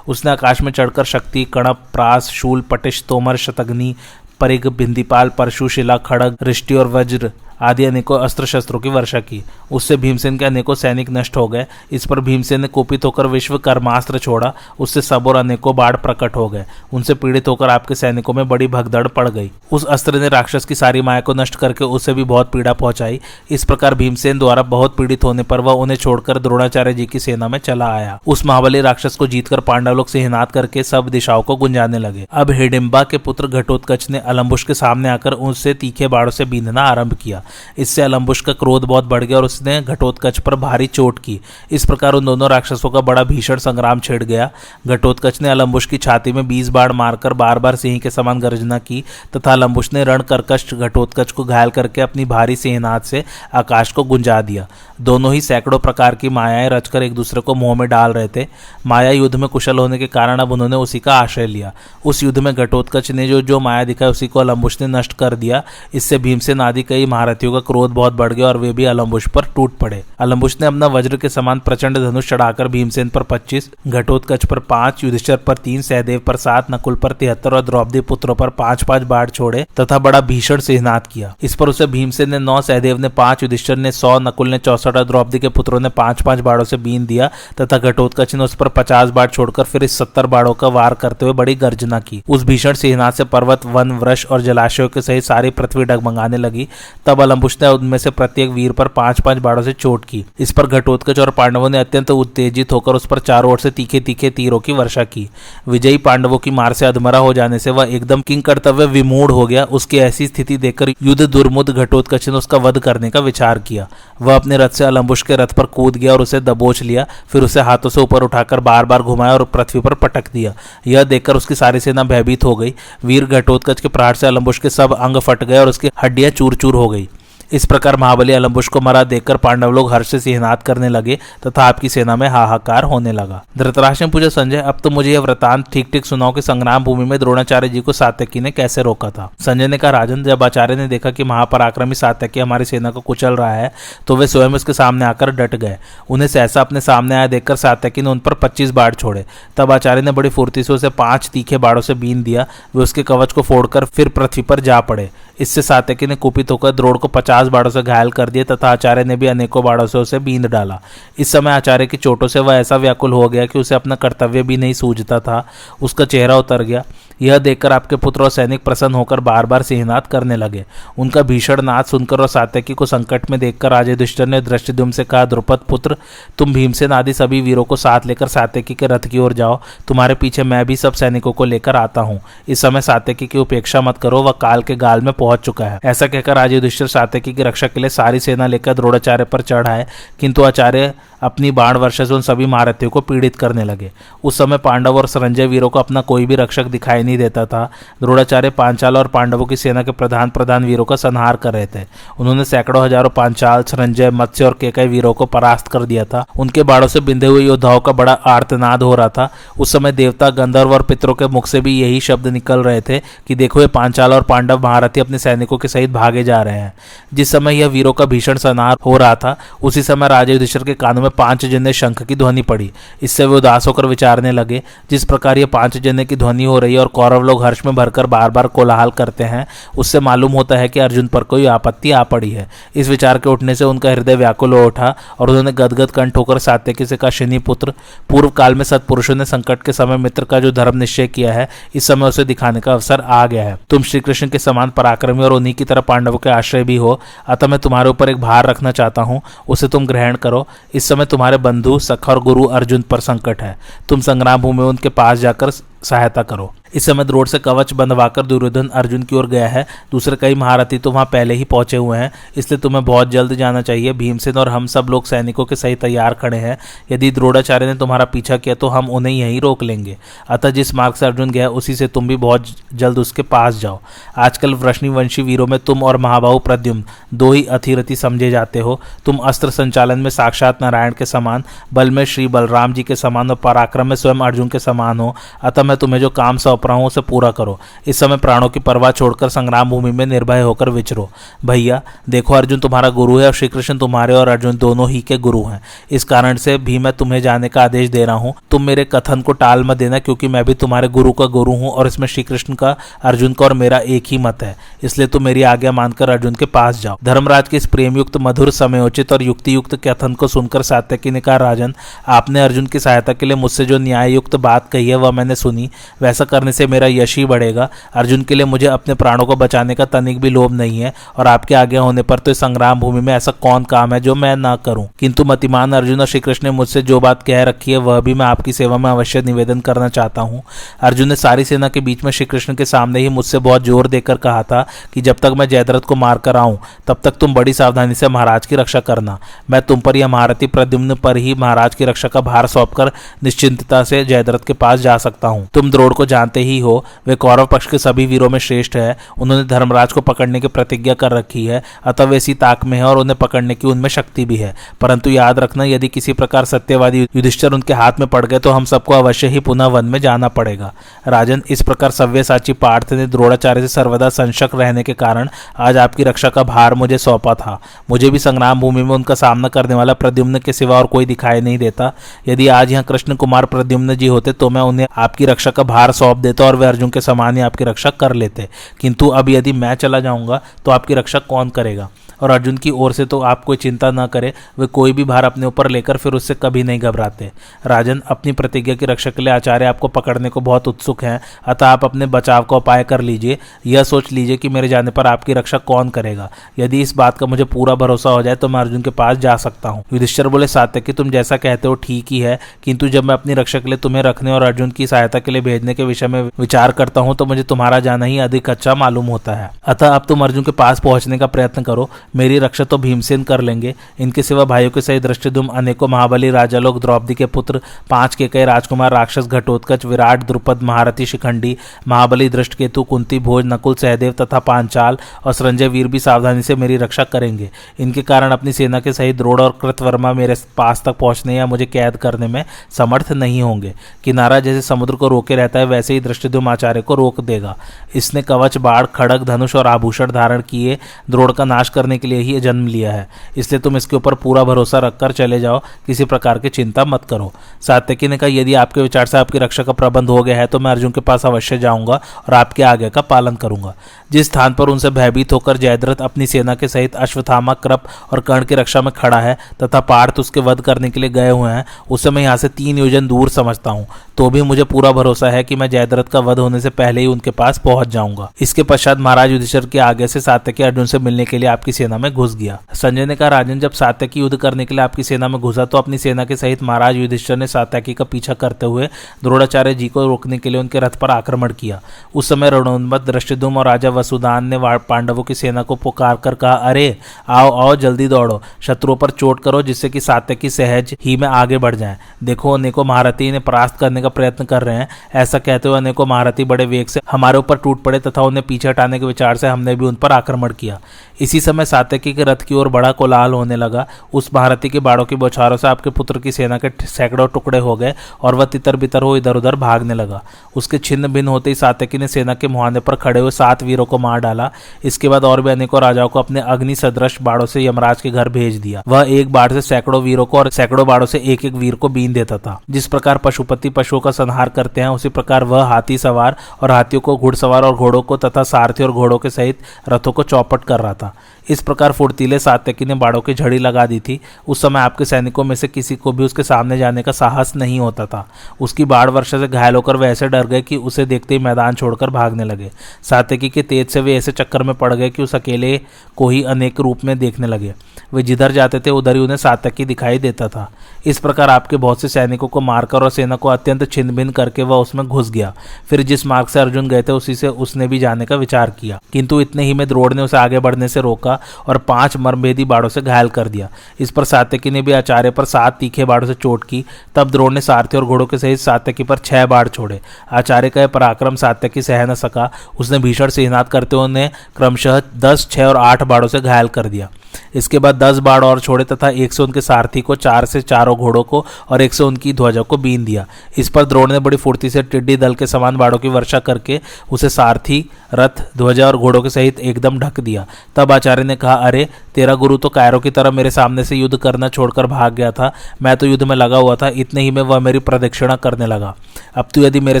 उसने आकाश में चढ़कर शक्ति, कणप, प्रास, शूल, पटिश, तोमर, शतग्नि परिग बिंदीपाल परशु शिला खड़ग, रिष्टि और वज्र आदि अनेकों अस्त्र शस्त्रों की वर्षा की। उससे भीमसेन के अनेकों सैनिक नष्ट हो गए। इस पर भीमसेन ने कुपित होकर विश्व कर्मास्त्र छोड़ा। उससे सब और अनेकों बाढ़ प्रकट हो गए। उनसे पीड़ित होकर आपके सैनिकों में बड़ी भगदड़ पड़ गई। उस अस्त्र ने राक्षस की सारी माया को नष्ट करके उसे भी बहुत पीड़ा पहुंचाई। इस प्रकार भीमसेन द्वारा बहुत पीड़ित होने पर वह उन्हें छोड़कर द्रोणाचार्य जी की सेना में चला आया। उस महाबली राक्षस को जीतकर पांडव लोग हिनात करके सब दिशाओं को गुंजाने लगे। अब हिडिम्बा के पुत्र घटोत्कच ने अलम्बुश के सामने आकर उससे तीखे बाड़ों से बीनना आरंभ किया। इससे अलम्बुश का क्रोध बहुत बढ़ गया और उसने घटोत्कच पर भारी चोट की। इस प्रकार उन दोनों राक्षसों का बड़ा भीषण संग्राम छिड़ गया। घटोत्कच ने अलम्बुश की छाती में बीस बाढ़ मारकर बार बार सिंह के समान गर्जना की तथा अलम्बुश ने रण कर्कश घटोत्कच को घायल करके अपनी भारी सिंहनाथ से आकाश को गुंजा दिया। दोनों ही सैकड़ों प्रकार की मायाएँ रचकर एक दूसरे को मुँह में डाल रहे थे। माया युद्ध में कुशल होने के कारण अब उन्होंने उसी का आश्रय लिया। उस युद्ध में घटोत्कच ने जो जो माया दिखाई उसी को अलम्बुश ने नष्ट कर दिया। इससे भीमसेन आदि कई महारथियों का क्रोध बहुत बढ़ गया और वे भी अलम्बुश पर टूट पड़े। अलम्बुश ने अपना वज्र के समान प्रचंड धनुष चढ़ाकर भीमसेन पर पच्चीस, घटोत्कच पर पाँच, युधिष्ठर पर तीन, सहदेव पर सात, नकुल पर तिहत्तर और द्रौपदी पुत्रों पर पाँच पाँच बाढ़ छोड़े तथा बड़ा भीषण सिहनाथ किया। इस पर उसे भीमसेन ने नौ, सहदेव ने पाँच, युधिष्ठर ने सौ, नकुल ने चौसठ और द्रौपदी के पुत्रों ने पाँच पाँच बाढ़ों से बीन दिया तथा घटोत्कच ने उस पर पचास बाढ़ छोड़कर फिर इस सत्तर बाढ़ों का वार करते हुए बड़ी गर्जना की। उस भीषण सिहनाथ से पर्वत, वन, वृक्ष और जलाशयों के सहित सारी पृथ्वी डगमगाने लगी। तब अलम्बुश ने उनमें से प्रत्येक वीर पर पाँच पाँच बाढ़ों से चोट की। इस पर घटोत्कच और पांडवों ने अत्यंत उत्तेजित होकर उस पर चारों ओर से तीखे तीखे तीरों की वर्षा की। विजयी पांडवों की मार से अधमरा हो जाने से वह एकदम किंग कर्तव्य विमूढ़ हो गया। उसकी ऐसी स्थिति देखकर युद्ध दुर्मुद घटोत्कच ने उसका वध करने का विचार किया। वह अपने रथ से अलम्बुश के रथ पर कूद गया और उसे दबोच लिया, फिर उसे हाथों से ऊपर उठाकर बार बार घुमाया और पृथ्वी पर पटक दिया। यह देखकर उसकी सारी सेना भयभीत हो गई। वीर घटोत्कच के प्रहार से अलम्बुश के सब अंग फट गए और उसकी हड्डियाँ चूर चूर हो गई। इस प्रकार महाबली अलम्बुश को मरा देखकर पांडव लोग हर्ष से सिहनात करने लगे तथा आपकी सेना में हाहाकार होने लगा। धृतराष्ट्र ने पूछा संजय, अब तो मुझे यह वृतांत ठीक ठीक सुनाओ कि संग्राम भूमि में द्रोणाचार्य जी को सात्यकी ने कैसे रोका था। संजय ने कहा, राजन, जब आचार्य ने देखा कि महापराक्रमी सात्यकी हमारी सेना को कुचल रहा है तो वे स्वयं उसके सामने आकर डट गए। उन्हें सहसा अपने सामने आया देखकर सात्यकी ने उन पर पच्चीस बाढ़ छोड़े। तब आचार्य ने बड़ी फुर्ती से उसे पाँच तीखे बाढ़ों से बीन दिया, वे उसके कवच को फोड़कर फिर पृथ्वी पर जा पड़े। इससे सात्यकी ने कुपित होकर द्रोड़ को पचास बाड़ों से घायल कर दिया तथा आचार्य ने भी अनेकों बाड़ों से उसे बींद डाला। इस समय आचार्य की चोटों से वह ऐसा व्याकुल हो गया कि उसे अपना कर्तव्य भी नहीं सूझता था, उसका चेहरा उतर गया। यह देखकर आपके पुत्र और सैनिक प्रसन्न होकर बार बार सिंहनाद करने लगे। उनका भीषण नाद सुनकर और सात्यकी को संकट में देखकर राजे दुष्टर ने दृष्टिदुम से कहा, द्रुपद पुत्र, तुम भीमसेन आदि सभी वीरों को साथ लेकर सात्यकी के रथ की ओर जाओ। तुम्हारे पीछे मैं भी सब सैनिकों को लेकर आता हूँ। इस समय सात्यकी की उपेक्षा मत करो, वह काल के गाल में पहुँच चुका है। ऐसा कहकर राजे युधिष्ठिर सात्यकी की रक्षा के लिए सारी सेना लेकर द्रोणाचार्य पर चढ़ाए। किंतु आचार्य अपनी बाण वर्षा से उन सभी महारथियों को पीड़ित करने लगे। उस समय पांडव और संजय वीरों को अपना कोई भी रक्षक दिखाई नहीं देता था। द्रोणाचार्य पांचाल और पांडवों की सेना के प्रधान प्रधान वीरों का संहार कर रहे थे। उन्होंने सैकड़ों हज़ारों पांचाल संजय मत्स्य और केकई वीरों को परास्त कर दिया था। उनके बाड़ों से बिंधे हुए योद्धाओं का बड़ा आर्तनाद हो रहा था। उस समय देवता गंधर्व और पितरों के मुख से भी यही शब्द निकल रहे थे कि देखो, ये पांचाल और पांडव महारथी अपने सैनिकों के सहित भागे जा रहे हैं। जिस समय यह वीरों का भीषण संहार हो रहा था, उसी समय राजा के कानों में पाँच जने शंख की ध्वनि पड़ी। इससे वे उदास होकर विचारने लगे, जिस प्रकार ये पाँच जने की ध्वनि हो रही है और कौरव लोग हर्ष में भरकर बार बार कोलाहल करते हैं, उससे मालूम होता है कि अर्जुन पर कोई आपत्ति आ पड़ी है। इस विचार के उठने से उनका हृदय व्याकुल हो उठा और उन्होंने गदगद कंठ होकर सात्यकी से कहा, शनि पुत्र, पूर्व काल में सत्पुरुषों ने संकट के समय मित्र का जो धर्म निश्चय किया है, इस समय उसे दिखाने का अवसर आ गया है। तुम श्री कृष्ण के समान पराक्रमी और उन्हीं की तरह पांडवों के आश्रय भी हो। अतः मैं तुम्हारे ऊपर एक भार रखना चाहता हूँ, उसे तुम ग्रहण करो। इस समय तुम्हारे बंधु सखर गुरु अर्जुन पर संकट है। तुम संग्राम भूमि उनके पास जाकर सहायता करो। इस समय द्रोड़ से कवच बंधवाकर दुर्योधन अर्जुन की ओर गया है। दूसरे कई महारथी तो वहाँ पहले ही पहुँचे हुए हैं। इसलिए तुम्हें बहुत जल्द जाना चाहिए। भीमसेन और हम सब लोग सैनिकों के सही तैयार खड़े हैं। यदि द्रोणाचार्य ने तुम्हारा पीछा किया तो हम उन्हें यहीं रोक लेंगे। अतः जिस मार्ग से अर्जुन गया, उसी से तुम भी बहुत जल्द उसके पास जाओ। आजकल वृष्णिवंशी वीरों में तुम और महाबाहु प्रद्युम दो ही अथिरथी समझे जाते हो। तुम अस्त्र संचालन में साक्षात नारायण के समान, बल में श्री बलराम जी के समान और पराक्रम में स्वयं अर्जुन के समान हो। अतः मैं तुम्हें जो काम सौंप रहा हूँ उसे पूरा करो। इस समय प्राणों की परवाह छोड़कर संग्राम भूमि में निर्भय होकर विचरो। भैया, देखो अर्जुन तुम्हारा गुरु है और श्री कृष्ण तुम्हारे और अर्जुन दोनों ही के गुरु हैं। इस कारण से भी मैं तुम्हें जाने का आदेश दे रहा हूँ। तुम मेरे कथन को टाल मत देना क्योंकि मैं भी तुम्हारे गुरु का गुरु हूँ और इसमें श्री कृष्ण का, अर्जुन का और मेरा एक ही मत है। इसलिए तुम मेरी आज्ञा मानकर अर्जुन के पास जाओ। धर्मराज के इस प्रेमयुक्त, मधुर, समयोचित और युक्ति युक्त कथन को सुनकर सात्यकी ने कहा, राजन, आपने अर्जुन की सहायता के लिए मुझसे जो न्याय युक्त बात कही है, वह मैंने सुनी वैसा करने से मेरा यश ही बढ़ेगा। अर्जुन के लिए मुझे अपने प्राणों को बचाने का तनिक भी लोभ नहीं है और आपके आगे होने पर तो संग्राम भूमि में ऐसा कौन काम है जो मैं ना करूँ? किंतु मतिमान अर्जुन और श्रीकृष्ण ने मुझसे जो बात कह रखी है, वह भी मैं आपकी सेवा में अवश्य निवेदन करना चाहता हूँ। अर्जुन ने सारी सेना के बीच में श्री कृष्ण के सामने ही मुझसे बहुत ज़ोर देकर कहा था कि जब तक मैं जयद्रथ को मारकर आऊँ, तब तक तुम बड़ी सावधानी से महाराज की रक्षा करना। मैं तुम पर यह महारथी प्रद्युम्न पर ही महाराज की रक्षा का भार सौंपकर निश्चिंतता से जयद्रथ के पास जा सकता हूँ। तुम द्रोड़ को जानते ही हो, वे कौरव पक्ष के सभी वीरों में श्रेष्ठ है। उन्होंने धर्मराज को पकड़ने की प्रतिज्ञा कर रखी है, अतः वे इसी ताक में है और उन्हें पकड़ने की उनमें शक्ति भी है। परंतु याद रखना, यदि किसी प्रकार सत्यवादी युधिष्ठर उनके हाथ में पड़ गए तो हम सबको अवश्य ही पुनः वन में जाना पड़ेगा। राजन, इस प्रकार सव्य साची पार्थ ने द्रोणाचार्य से सर्वदा संशक रहने के कारण आज आपकी रक्षा का भार मुझे सौंपा था। मुझे भी संग्राम भूमि में उनका सामना करने वाला प्रद्युम्न के सिवा और कोई दिखाई नहीं देता। यदि आज यहाँ कृष्ण कुमार प्रद्युम्न जी होते तो मैं उन्हें आपकी रक्षा का भार सौंप देते और वे अर्जुन के समान ही आपकी रक्षा कर लेते किंतु अब यदि मैं चला जाऊँगा तो आपकी रक्षा कौन करेगा? और अर्जुन की ओर से तो आप कोई चिंता न करें, वे कोई भी भार अपने ऊपर लेकर फिर उससे कभी नहीं घबराते। राजन अपनी प्रतिज्ञा की रक्षा के लिए आचार्य आपको पकड़ने को बहुत उत्सुक हैं, अतः आप अपने बचाव का उपाय कर लीजिए। यह सोच लीजिए कि मेरे जाने पर आपकी रक्षा कौन करेगा। यदि इस बात का मुझे पूरा भरोसा हो जाए तो मैं अर्जुन के पास जा सकता हूँ। युधिष्ठर बोले सात्य कि तुम जैसा कहते हो ठीक ही है, किंतु जब मैं अपनी रक्षा के लिए तुम्हें रखने और अर्जुन की सहायता के लिए भेजने के विषय में विचार करता हूँ तो मुझे तुम्हारा जाना ही अधिक अच्छा मालूम होता है। अतः अब तुम अर्जुन के पास पहुँचने का प्रयत्न करो। मेरी रक्षा तो भीमसेन कर लेंगे। इनके सिवा भाइयों के सही दृष्टिधुम अनेकों महाबली राजा लोग, द्रौपदी के पुत्र, पाँच के कई राजकुमार, राक्षस, घटोत्कच, विराट, द्रुपद, महारथी, शिखंडी, महाबली, दृष्टकेतु, कुंती, भोज, नकुल, सहदेव तथा पांचाल और संजय वीर भी सावधानी से मेरी रक्षा करेंगे। इनके कारण अपनी सेना के सही द्रोड़ और कृतवर्मा मेरे पास तक पहुँचने या मुझे कैद करने में समर्थ नहीं होंगे। किनारा जैसे समुद्र को रोके रहता है, वैसे ही दृष्टिधुम आचार्य को रोक देगा। इसने कवच, बाढ़ खड़क धनुष और आभूषण धारण किए द्रोड़ का नाश करने के लिए ही जन्म लिया है। इसलिए तुम इसके ऊपर पूरा भरोसा रखकर चले जाओ, किसी प्रकार की चिंता मत करो। सात्यकी ने कहा, यदि आपके विचार से आपकी रक्षा का प्रबंध हो गया है तो मैं अर्जुन के पास अवश्य जाऊँगा और आपके आगे का पालन करूँगा। जिस स्थान पर उनसे भयभीत होकर जयद्रथ अपनी सेना के सहित अश्वथामा कृप और कर्ण की रक्षा में खड़ा है तथा पार्थ उसके वध करने के लिए गए हुए हैं, उसे मैं यहाँ से तीन योजन दूर समझता हूँ। तो भी मुझे पूरा भरोसा है कि मैं जयद्रथ का वध होने से पहले ही उनके पास पहुँच जाऊँगा। इसके पश्चात महाराज युधिष्ठर के आगे से सात्यकी अर्जुन से मिलने के लिए आपकी सेना में घुस गया। संजय ने कहा, राजन, जब सात्यकी युद्ध करने के लिए आपकी सेना में घुसा तो अपनी सेना के सहित महाराज युधिष्ठर ने सात्यकी का पीछा करते हुए द्रोणाचार्य जी को रोकने के लिए उनके रथ पर आक्रमण किया। उस समय रणोन्मत दृष्टिधुम और राजा वसुदान ने पांडवों की सेना को पुकार कर कहा, अरे, आओ आओ, जल्दी दौड़ो। शत्रुओं पर चोट करो, जिससे कि सात्यकी सहज ही में आगे बढ़ जाए। देखो, अनेकों महारथी ने परास्त करने का प्रयत्न कर रहे हैं। ऐसा कहते हुए अनेकों महारथी बड़े वेग से हमारे ऊपर टूट पड़े तथा उन्हें पीछे हटाने के विचार से हमने भी उन पर आक्रमण किया। इसी समय सात्यकी के रथ की ओर बड़ा कोलाहल होने लगा। उस महारथी के बाड़ों की बौछारों से आपके पुत्र की सेना के सैकड़ों टुकड़े हो गए और वह तितर बितर हो इधर उधर भागने लगा। उसके छिन्न भिन्न होते ही सात्यकी ने सेना के मुहाने पर खड़े हुए सात वीरों को मार डाला। इसके बाद और भी अनेकों राजाओं को अपने अग्नि सदृश बाड़ों से यमराज के घर भेज दिया। वह एक बाढ़ से सैकड़ों वीरों को और सैकड़ों बाड़ों से एक एक वीर को बीन देता था। जिस प्रकार पशुपति पशुओं का संहार करते हैं, उसी प्रकार वह हाथी सवार और हाथियों को घुड़सवार और घोड़ों को तथा सारथी और घोड़ों के सहित रथों को चौपट कर रहा था। इस प्रकार फुर्तीले सात्यकी ने बाड़ों की झड़ी लगा दी थी। उस समय आपके सैनिकों में से किसी को भी उसके सामने जाने का साहस नहीं होता था। उसकी बाढ़ वर्षा से घायल होकर वे ऐसे डर गए कि उसे देखते ही मैदान छोड़कर भागने लगे। सात्यकी के तेज से वे ऐसे चक्कर में पड़ गए कि उस अकेले को ही अनेक रूप में देखने लगे। वे जिधर जाते थे, उधर ही उन्हें सात्यकी दिखाई देता था। इस प्रकार आपके बहुत से सैनिकों को मारकर और सेना को अत्यंत छिन्न भिन्न करके वह उसमें घुस गया। फिर जिस मार्ग से अर्जुन गए थे, उसी से उसने भी जाने का विचार किया। किंतु इतने ही में द्रोड़ ने उसे आगे बढ़ने से रोका और पाँच मरमेदी बाड़ों से घायल कर दिया। इस पर सात्यकी ने भी आचार्य पर सात तीखे बाड़ों से चोट की। तब द्रोण ने सारथी और घोड़ों के सहित सात्यकी पर छह बाढ़ छोड़े। आचार्य का यह पराक्रम सात्यकी सह न सका। उसने भीषण से करते हुए उन्हें क्रमशः दस, छह और आठ बाड़ों से घायल कर दिया। इसके बाद दस बाढ़ और छोड़े तथा एक से उनके सारथी को, चार से चारों घोड़ों को और एक से उनकी ध्वजा को बीन दिया। इस पर द्रोण ने बड़ी फुर्ती से टिड्डी दल के समान बाड़ों की वर्षा करके उसे सारथी, रथ, ध्वजा और घोड़ों के सहित एकदम ढक दिया। तब आचार्य ने कहा, अरे, तेरा गुरु तो कायरों की तरह मेरे सामने से युद्ध करना छोड़कर भाग गया था। मैं तो युद्ध में लगा हुआ था, इतने ही में वह मेरी प्रदक्षिणा करने लगा। अब तू यदि मेरे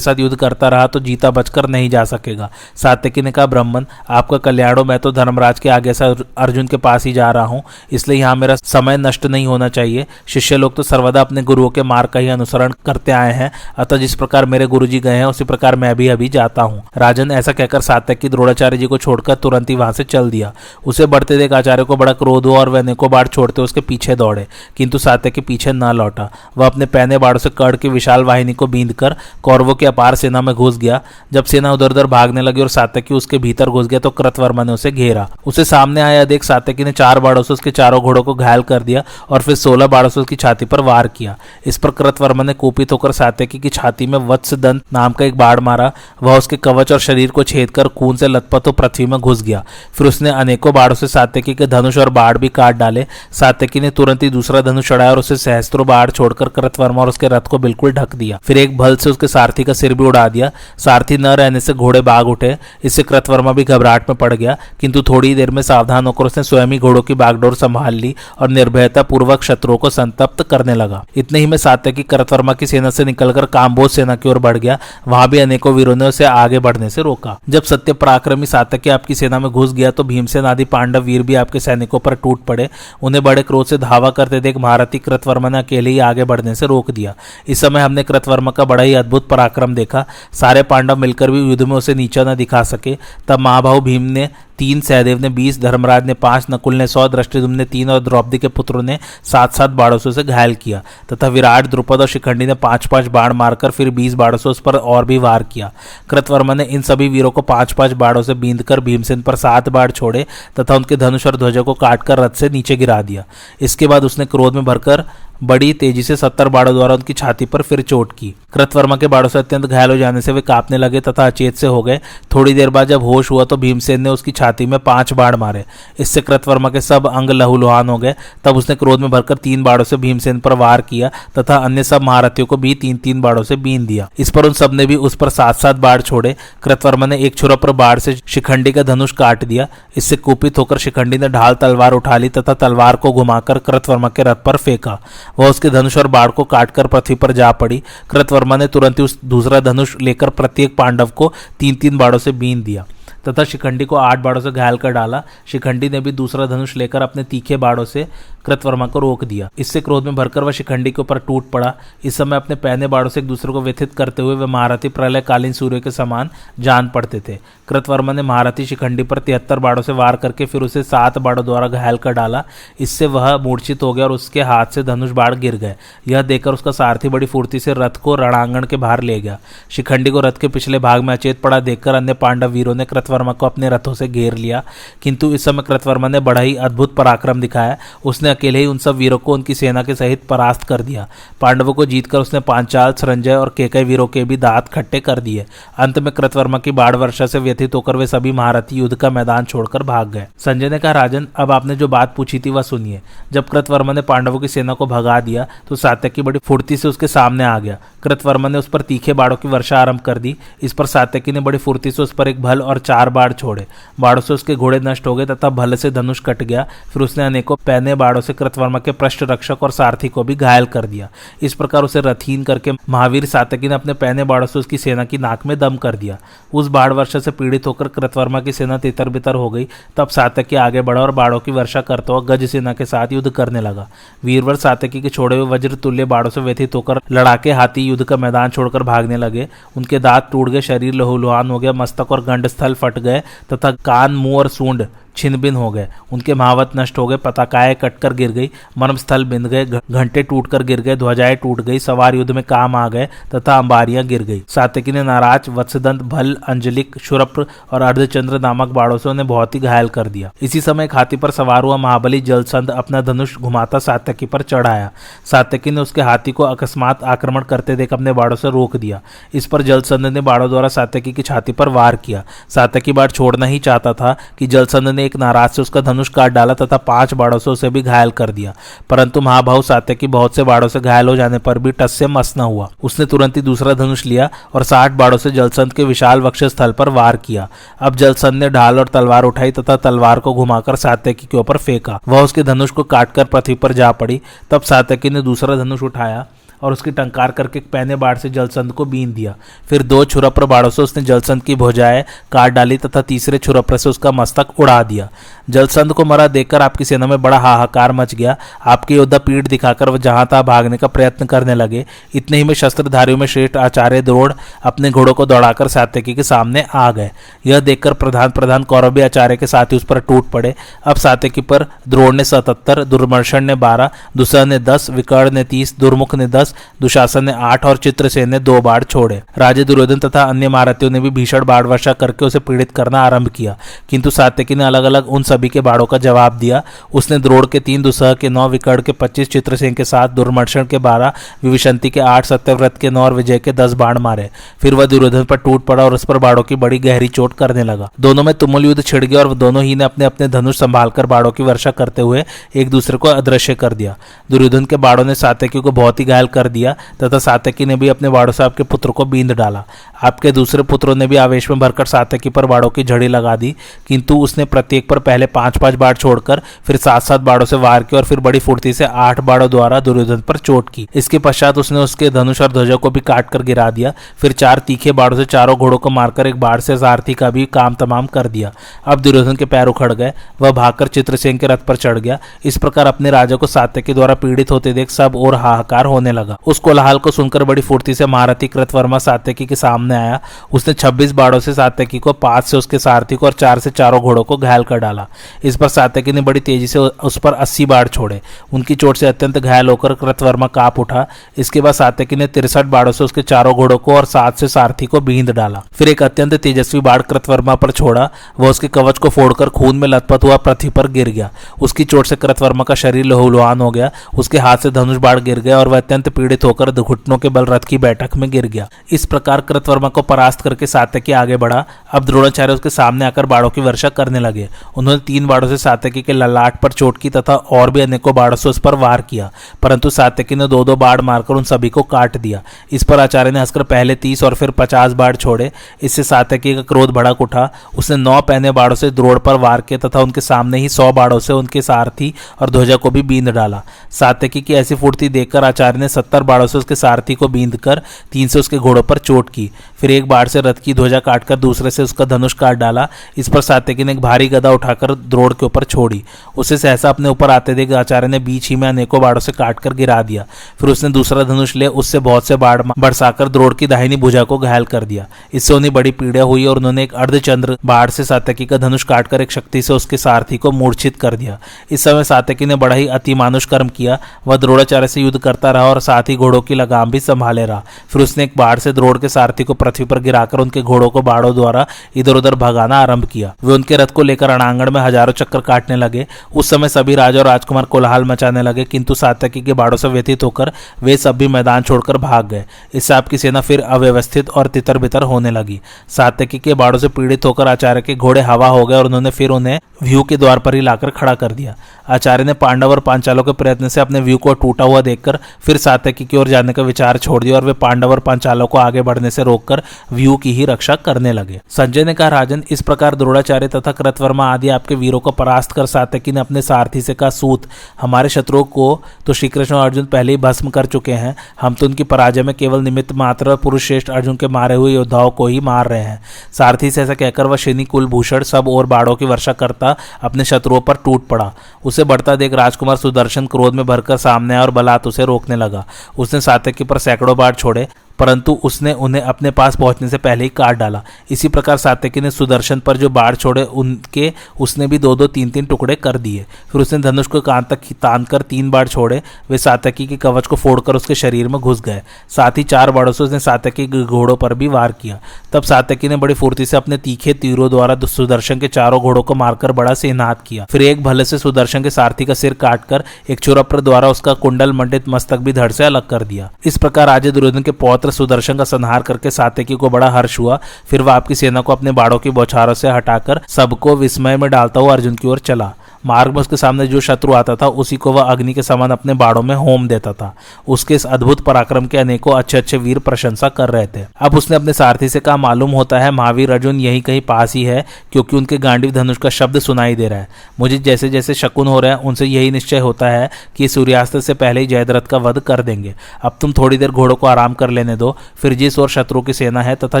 साथ युद्ध करता रहा तो जीता बचकर नहीं जा सकेगा। सात्यकी ने कहा, ब्राह्मण, आपका कल्याणो मैं तो धर्मराज के आगे से अर्जुन के पास ही जा रहा हूँ, इसलिए यहाँ मेरा समय नष्ट नहीं होना चाहिए। शिष्य लोग तो सर्वदा अपने गुरुओं के मार्ग का ही अनुसरण करते आए हैं, अतः जिस प्रकार मेरे गुरु जी गए हैं, उसी प्रकार मैं भी अभी जाता हूँ। राजन ऐसा कहकर सात्यकी द्रोणाचार्य जी को छोड़कर तुरंत ही वहाँ से चल दिया। उसे बढ़ते देख आचार्य को बड़ा क्रोध हुआ और वह नेको बाढ़ छोड़ते उसके पीछे दौड़े, किंतु सात्य के पीछे न लौटा। वह अपने पहने बाढ़ से कड़ की विशाल वाहिनी को बींद कर कौरवों की अपार सेना में घुस गया। जब सेना उधर उधर भागने लगी और सात्यकी उसके भीतर घुस गया तो कृतवर्मा ने उसे घेरा। उसे सामने आया, देख सात्यकी ने चार बाड़ों से उसके चारों घोड़ों को घायल कर दिया और फिर सोलह बाड़ों से उसकी छाती पर वार किया। इस पर कृतवर्मा ने कुपित होकर सात्यकी की छाती में वत्स दंत नाम का एक बाढ़ मारा। वह उसके कवच और शरीर को छेद कर खून से लथपथ हो पृथ्वी में घुस गया। फिर उसने अनेकों बाढ़ों से सात्यकी के धनुष और बाढ़ भी काट डाले। सात्यकी ने तुरंत ही दूसरा धनुष चढ़ाया और उसे सहस्त्रों बाढ़ छोड़कर कृतवर्मा और उसके रथ को बिल्कुल ढक दिया। फिर एक भल से उसके सारथी का सिर भी उड़ा दिया। सारथी न रहने से घोड़े बाग उठे। इससे कृतवर्मा भी घबराहट में पड़ गया। किंतु थोड़ी देर में सावधान होकर उसने स्वयं ही घोड़ों की बागडोर संभाल ली और निर्भयता पूर्वक शत्रुओं को संतप्त करने लगा। इतने ही में सात्यकी कृतवर्मा की सेना से निकलकर काम्बोज सेना की ओर बढ़ गया। वहाँ भी अनेकों वीरों ने उसे आगे बढ़ने से रोका। जब सत्य पराक्रमी सातकी आपकी सेना में घुस गया तो भीमसेन आदि पांडव वीर भी आपके सैनिकों पर टूट पड़े। उन्हें बड़े क्रोध से धावा करते देख महारथी कृतवर्मा ने अकेले ही आगे बढ़ने से रोक दिया। इस समय हमने कृतवर्मा का बड़ा ही अद्भुत पराक्रम देखा। सारे पांडव मिलकर भी युद्ध में उसे नीचा न दिखा सके। तब महाभाव भीम ने तीन सहदेव ने बीस, धर्मराज ने पाँच, नकुल ने सौ दृष्टिदुम ने तीन और द्रौपदी के पुत्रों ने सात सात बाढ़ों से घायल किया। तथा विराट, द्रुपद और शिखंडी ने पाँच पाँच बाढ़ मारकर फिर बीस बाढ़ों से उस पर और भी वार किया। कृतवर्मा ने इन सभी वीरों को पाँच पाँच बाढ़ों से बींद कर भीमसेन पर सात बाढ़ छोड़े तथा उनके धनुष और ध्वजों को काटकर रथ से नीचे गिरा दिया। इसके बाद उसने क्रोध में भरकर बड़ी तेज़ी से सत्तर बाड़ों द्वारा उनकी छाती पर फिर चोट की। कृतवर्मा के बाड़ों से अत्यंत घायल हो जाने से वे कांपने लगे तथा अचेत से हो गए। थोड़ी देर बाद जब होश हुआ तो भीमसेन ने उसकी छाती में पाँच बाढ़ मारे। इससे कृतवर्मा के सब अंग लहूलुहान हो गए। तब उसने क्रोध में भरकर तीन बाड़ों से भीमसेन पर वार किया तथा अन्य सब महारथियों को भी तीन तीन बाड़ों से बीन दिया। इस पर उन सबने भी उस पर सात सात बाढ़ छोड़े। कृतवर्मा ने एक छुरा पर बाढ़ से शिखंडी का धनुष काट दिया। इससे कुपित होकर शिखंडी ने ढाल तलवार उठा ली तथा तलवार को घुमाकर कृतवर्मा के रथ पर फेंका। वह उसके धनुष और बाढ़ को काटकर पृथ्वी पर जा पड़ी। कृतवर्मा ने तुरंत ही उस दूसरा धनुष लेकर प्रत्येक पांडव को तीन तीन बाड़ों से बीन दिया तथा शिखंडी को आठ बाड़ों से घायल कर डाला। शिखंडी ने भी दूसरा धनुष लेकर अपने तीखे बाड़ों से कृतवर्मा को रोक दिया। इससे क्रोध में भरकर वह शिखंडी के ऊपर टूट पड़ा। इस समय अपने पहने बाड़ों से एक दूसरे को व्यथित करते हुए वे महारथी प्रलयकालीन सूर्य के समान जान पड़ते थे। कृतवर्मा ने महारथी शिखंडी पर तिहत्तर बाड़ों से वार करके फिर उसे सात बाड़ों द्वारा घायल कर डाला। इससे वह मूर्छित हो गया और उसके हाथ से धनुष बाढ़ गिर गए। यह देखकर उसका सारथी बड़ी फुर्ती से रथ को रणांगण के बाहर ले गया। शिखंडी को रथ के पिछले भाग में अचेत पड़ा देखकर अन्य पांडव वीरों ने कृतवर्मा को अपने रथों से घेर लिया। किंतु इस समय कृतवर्मा ने बड़ा ही अद्भुत पराक्रम दिखाया। उसने अकेले ही उन सब वीरों को उनकी सेना के सहित परास्त कर दिया। पांडवों को जीतकर उसने पांचाल, संजय और केकई वीरों के भी दांत खट्टे कर दिए। अंत में कृतवर्मा की बाढ़ वर्षा से व्यथित होकर वे सभी महारथी युद्ध का मैदान छोड़कर भाग गए। संजय ने कहा, राजन, अब आपने जो बात पूछी थी वह सुनिए। जब कृतवर्मा ने पांडवों की सेना को भगा दिया तो सात्यकी बड़ी फुर्ती से उसके सामने आ गया। कृतवर्मा ने उस पर तीखे बाड़ों की वर्षा आरंभ कर दी। इस पर सात्यकी ने बड़ी फुर्ती से उस पर एक भल और चार बाढ़ छोड़े। बाड़ों से उसके घोड़े नष्ट हो गए, तथा भल से धनुष कट गया। फिर उसने अनेकों पहने बाड़ों से कृतवर्मा के पृष्ठ रक्षक और सारथी को भी घायल कर दिया। इस प्रकार उसे रथहीन करके महावीर सातकी ने अपने पहने बाड़ों से उसकी सेना की नाक में दम कर दिया। उस बाढ़ वर्षा से पीड़ित होकर कृतवर्मा की सेना तितर बितर हो गई। तब सातकी आगे बढ़ा और बाड़ों की वर्षा करता हुआ गज सेना के साथ युद्ध करने लगा। वीरवर सातकी के छोड़े हुए वज्र तुल्य बाड़ों से व्यथित होकर लड़ाके हाथी युद्ध का मैदान छोड़कर भागने लगे। उनके दांत टूट गए, शरीर लहूलुहान हो गया, मस्तक और गंड स्थल फट गए तथा कान, मुँह और सूंड छिन्न भिन्न हो गए। उनके महावत नष्ट हो गए, पताकाएँ कटकर गिर गई, मर्मस्थल बिंद गए घंटे टूटकर गिर गए, ध्वजाएँ टूट गई, सवार युद्ध में काम आ गए, तथा अंबारियाँ गिर गई। सातकी ने नाराज़, वत्सदंत, भल, अंजलिक शुरप्र और अर्धचंद्र नामक बाड़ों से उन्हें बहुत ही घायल कर दिया। इसी समय हाथी पर सवार हुआ महाबली जलसंध अपना धनुष घुमाता सातकी पर चढ़ाया। सातकी ने उसके हाथी को अकस्मात आक्रमण करते देख अपने बाड़ों से रोक दिया। इस पर जलसंद ने बाड़ों द्वारा सातकी की छाती पर वार किया। सातकी बाढ़ छोड़ना ही चाहता था कि जलसंध ने एक नाराज़ से उसका धनुष काट डाला तथा पाँच बाड़ों से उसे भी घायल कर दिया। परंतु महाभाव सात्यकी बहुत से बाड़ों से घायल हो जाने पर भी टस से मस न हुआ। उसने तुरंत ही दूसरा धनुष लिया और साठ बाड़ों से जलसंत के विशाल वक्ष स्थल पर वार किया। अब जलसंत ने ढाल और तलवार उठाई तथा तलवार को घुमाकर सात्यकी के ऊपर फेंका। वह उसके धनुष को काटकर पृथ्वी पर जा पड़ी। तब सात्यकी ने दूसरा धनुष उठाया। और उसकी टंकार करके पहने बाढ़ से जलसंद को बीन दिया। फिर दो छुरप्र बाढ़ों से उसने जलसंद की भुजाएँ काट डाली तथा तीसरे छुरप्र से उसका मस्तक उड़ा दिया। जलसंद को मरा देखकर आपकी सेना में बड़ा हाहाकार मच गया। आपके योद्धा पीठ दिखाकर वह जहाँ तहां भागने का प्रयत्न करने लगे। इतने ही में शस्त्रधारियों में श्रेष्ठ आचार्य द्रोड़ अपने घोड़ों को दौड़ाकर सात्यकी के सामने आ गए। यह देखकर प्रधान प्रधान कौरवी आचार्य के साथी उस पर टूट पड़े। अब सात्यकी पर द्रोड़ ने सतहत्तर दुर्मर्शन ने बारह दुसह ने दस, विकर्ण ने तीस, दुर्मुख ने दस दुशासन ने आठ और चित्रसेन ने दो बाढ़ छोड़े। राजे दुर्योधन तथा अन्य महारथियों ने भी भीषण बाढ़ वर्षा करके उसे पीड़ित करना आरंभ किया। किंतु सात्यकी ने अलग अलग उन सभी के बाढ़ों का जवाब दिया। उसने द्रोड़ के तीन दुसह के नौ, विकर्ण के पच्चीस, चित्रसेन के साथ दुर्मर्शन के बारह, विविशंति के आठ, सत्यव्रत के नौ और विजय के दस बाढ़ मारे। फिर वह दुर्योधन पर टूट पड़ा और उस पर बाढ़ों की बड़ी गहरी चोट करने लगा। दोनों में तुमुल युद्ध छिड़ गया और दोनों ही ने अपने अपने धनुष संभालकर बाढ़ों की वर्षा करते हुए एक दूसरे को अदृश्य कर दिया। दुर्योधन के बाढ़ों ने सात्यकी को बहुत ही घायल कर दिया, तथा सातकी ने भी अपने बाड़ों साहब के पुत्र को बींद डाला। आपके दूसरे पुत्रों ने भी आवेश में भरकर सात्यकी पर बाड़ों की झड़ी लगा दी, किंतु उसने प्रत्येक पर पहले पाँच पाँच बाढ़ छोड़कर, फिर सात सात बाड़ों से वार किया और फिर बड़ी फुर्ती से आठ बाड़ों द्वारा दुर्योधन पर चोट की। इसके पश्चात उसने उसके धनुष और ध्वजों को भी काट कर गिरा दिया, फिर चार तीखे बाड़ों से चारों घोड़ों को मारकर एक बाढ़ से सारथी का भी काम तमाम कर दिया। अब दुर्योधन के पैर उखड़ गए, वह भागकर चित्रसेन के रथ पर चढ़ गया। इस प्रकार अपने राजा को सात्यकी द्वारा पीड़ित होते देख सब और हाहाकार होने लगा। उस कोलाहल को सुनकर बड़ी फुर्ती से महारथी कृतवर्मा सात्यकी के सामने आया। उसने 26 बाड़ों से सात्यकी को, पाँच से उसके सारथी को और चार से चारों घोड़ों को घायल कर डाला। इस पर सात्यकी ने बड़ी तेज़ी से उस पर अस्सी बाढ़ छोड़े। उनकी चोट से अत्यंत घायल होकर कृतवर्मा काप उठा। इसके बाद सात्यकी ने तिरसठ बाड़ों से उसके चारों घोड़ों को और सात से सारथी को बींद डाला। फिर एक अत्यंत तेजस्वी बाढ़ कृतवर्मा पर छोड़ा। वह उसके कवच को फोड़कर खून में लथपथ हुआ पृथ्वी पर गिर गया। उसकी चोट से कृतवर्मा का शरीर लहूलुहान हो गया। उसके हाथ से धनुष बाढ़ गिर गया और वह अत्यंत पीड़ित होकर घुटनों के बल रथ की बैठक में गिर गया। इस प्रकार कृतवर्मा को परास्त करके सात्यकी आगे बढ़ा। अब द्रोणाचार्य उसके सामने आकर बाड़ों की वर्षा करने लगे। उन्होंने तीन बाड़ों से सात्यकी के ललाट पर चोट की तथा और भी अनेकों बाड़ों से उस पर वार किया। परंतु सात्यकी ने दो दो बाढ़ मारकर उन सभी को काट दिया। इस पर आचार्य ने हंसकर पहले तीस और फिर पचास बाढ़ छोड़े। इससे सात्यकी का क्रोध भड़क उठा। उसने नौ पहने बाड़ों से द्रोड़ पर वार किया तथा उनके सामने ही सौ बाड़ों से उनके सारथी और ध्वजा को भी बींद डाला। सात्यकी की ऐसी फुर्ती देखकर आचार्य ने सत्तर बाड़ों से उसके सारथी को बींद कर तीन से उसके घोड़ों पर चोट की। फिर एक बाढ़ से रथ की ध्वजा काटकर दूसरे से उसका धनुष काट डाला। इस पर सात्यकी ने एक भारी गदा उठाकर द्रोड़ के ऊपर छोड़ी। उसे सहसा अपने ऊपर आते देख आचार्य ने बीच ही में अनेकों बाढ़ों से काटकर गिरा दिया। फिर उसने दूसरा धनुष ले, उससे बहुत से बाढ़ बरसाकर द्रोड़ की दाहिनी भुजा को घायल कर दिया। इससे उन्हें बड़ी पीड़ा हुई और उन्होंने एक अर्धचंद्र बाढ़ से सात्यकी का धनुष काटकर एक शक्ति से उसके सारथी को मूर्छित कर दिया। इस समय सात्यकी ने बड़ा ही अतिमानुष कर्म किया। वह द्रोणाचार्य से युद्ध करता रहा और साथ ही घोड़ों की लगाम भी संभाले रहा। फिर उसने एक बाढ़ से द्रोड़ के सारथी को पृथ्वी पर गिराकर उनके घोड़ों को बाड़ों द्वारा इधर उधर भगाना आरंभ किया। वे उनके रथ को लेकर अणांगण में हज़ारों चक्कर काटने लगे। उस समय सभी राजा और राजकुमार कोलाहल मचाने लगे, किंतु सात्यकी के बाड़ों से व्यतीत होकर वे सब भी मैदान छोड़कर भाग गए। इससे आपकी सेना फिर अव्यवस्थित और तितर बितर होने लगी। सातकी के बाड़ों से पीड़ित होकर आचार्य के घोड़े हवा हो गए और उन्होंने फिर उन्हें व्यू के द्वार पर ही लाकर खड़ा कर दिया। आचार्य ने पांडव और पांचालों के प्रयत्न से अपने व्यू को टूटा हुआ देखकर फिर सात्यकी की ओर जाने का विचार छोड़ दिया और वे पांडव और पांचालों को आगे बढ़ने से रोककर व्यू की ही रक्षा करने लगे। संजय ने कहा, राजन, इस प्रकार द्रोणाचार्य तथा कृतवर्मा आदि आपके वीरों को परास्त कर सात्यकी ने अपने सारथी से कहा, सूत, हमारे शत्रुओं को तो श्री कृष्ण और अर्जुन पहले ही भस्म कर चुके हैं। हम तो उनकी पराजय में केवल निमित्त मात्र पुरुष श्रेष्ठ अर्जुन के मारे हुए योद्धाओं को ही मार रहे हैं। सारथी से ऐसा कहकर वह श्रेणी कुलभूषण, सब और बाड़ों की वर्षा करता अपने शत्रुओं पर टूट पड़ा। उसे बढ़ता देख राजकुमार सुदर्शन क्रोध में भरकर सामने आया और बलात् उसे रोकने लगा। उसने सात्यकी पर सैकड़ों बार छोड़े। परंतु उसने उन्हें अपने पास पहुँचने से पहले ही काट डाला। इसी प्रकार सात्यकी ने सुदर्शन पर जो बाढ़ छोड़े, उनके, उसने भी दो दो तीन तीन टुकड़े कर दिए। फिर उसने धनुष को कान तक तान कर तीन बाढ़ छोड़े। वे सात्यकी के कवच को फोड़कर उसके शरीर में घुस गए। साथ ही चार बाढ़ों से उसने सात्यकी के घोड़ों पर भी वार किया। तब सात्यकी ने बड़ी फुर्ती से अपने तीखे तीरों द्वारा सुदर्शन के चारों घोड़ों को मारकर बड़ा से नाद किया। फिर एक भले से सुदर्शन के सारथी का सिर काटकर एक चुरप्र द्वारा उसका कुंडल मंडित मस्तक भी धड़ से अलग कर दिया। इस प्रकार राजे दुर्योधन के पौत्र पुत्र सुदर्शन का संहार करके सातिकी को बड़ा हर्ष हुआ। फिर वह आपकी सेना को अपने बाड़ों की बौछारों से हटाकर सबको विस्मय में डालता हुआ अर्जुन की ओर चला। मार्ग में उसके सामने जो शत्रु आता था, उसी को वह अग्नि के समान अपने बाड़ों में होम देता था। उसके इस अद्भुत पराक्रम के अनेकों अच्छे अच्छे वीर प्रशंसा कर रहे थे। अब उसने अपने सारथी से कहा, मालूम होता है, महावीर अर्जुन यही कहीं पास ही है, क्योंकि उनके गांडीव धनुष का शब्द सुनाई दे रहा है। मुझे जैसे जैसे शकुन हो रहा है, उनसे यही निश्चय होता है कि सूर्यास्त से पहले ही जयद्रथ का वध कर देंगे। अब तुम थोड़ी देर घोड़ों को आराम कर लेने दो। फिर जिस और शत्रु की सेना है तथा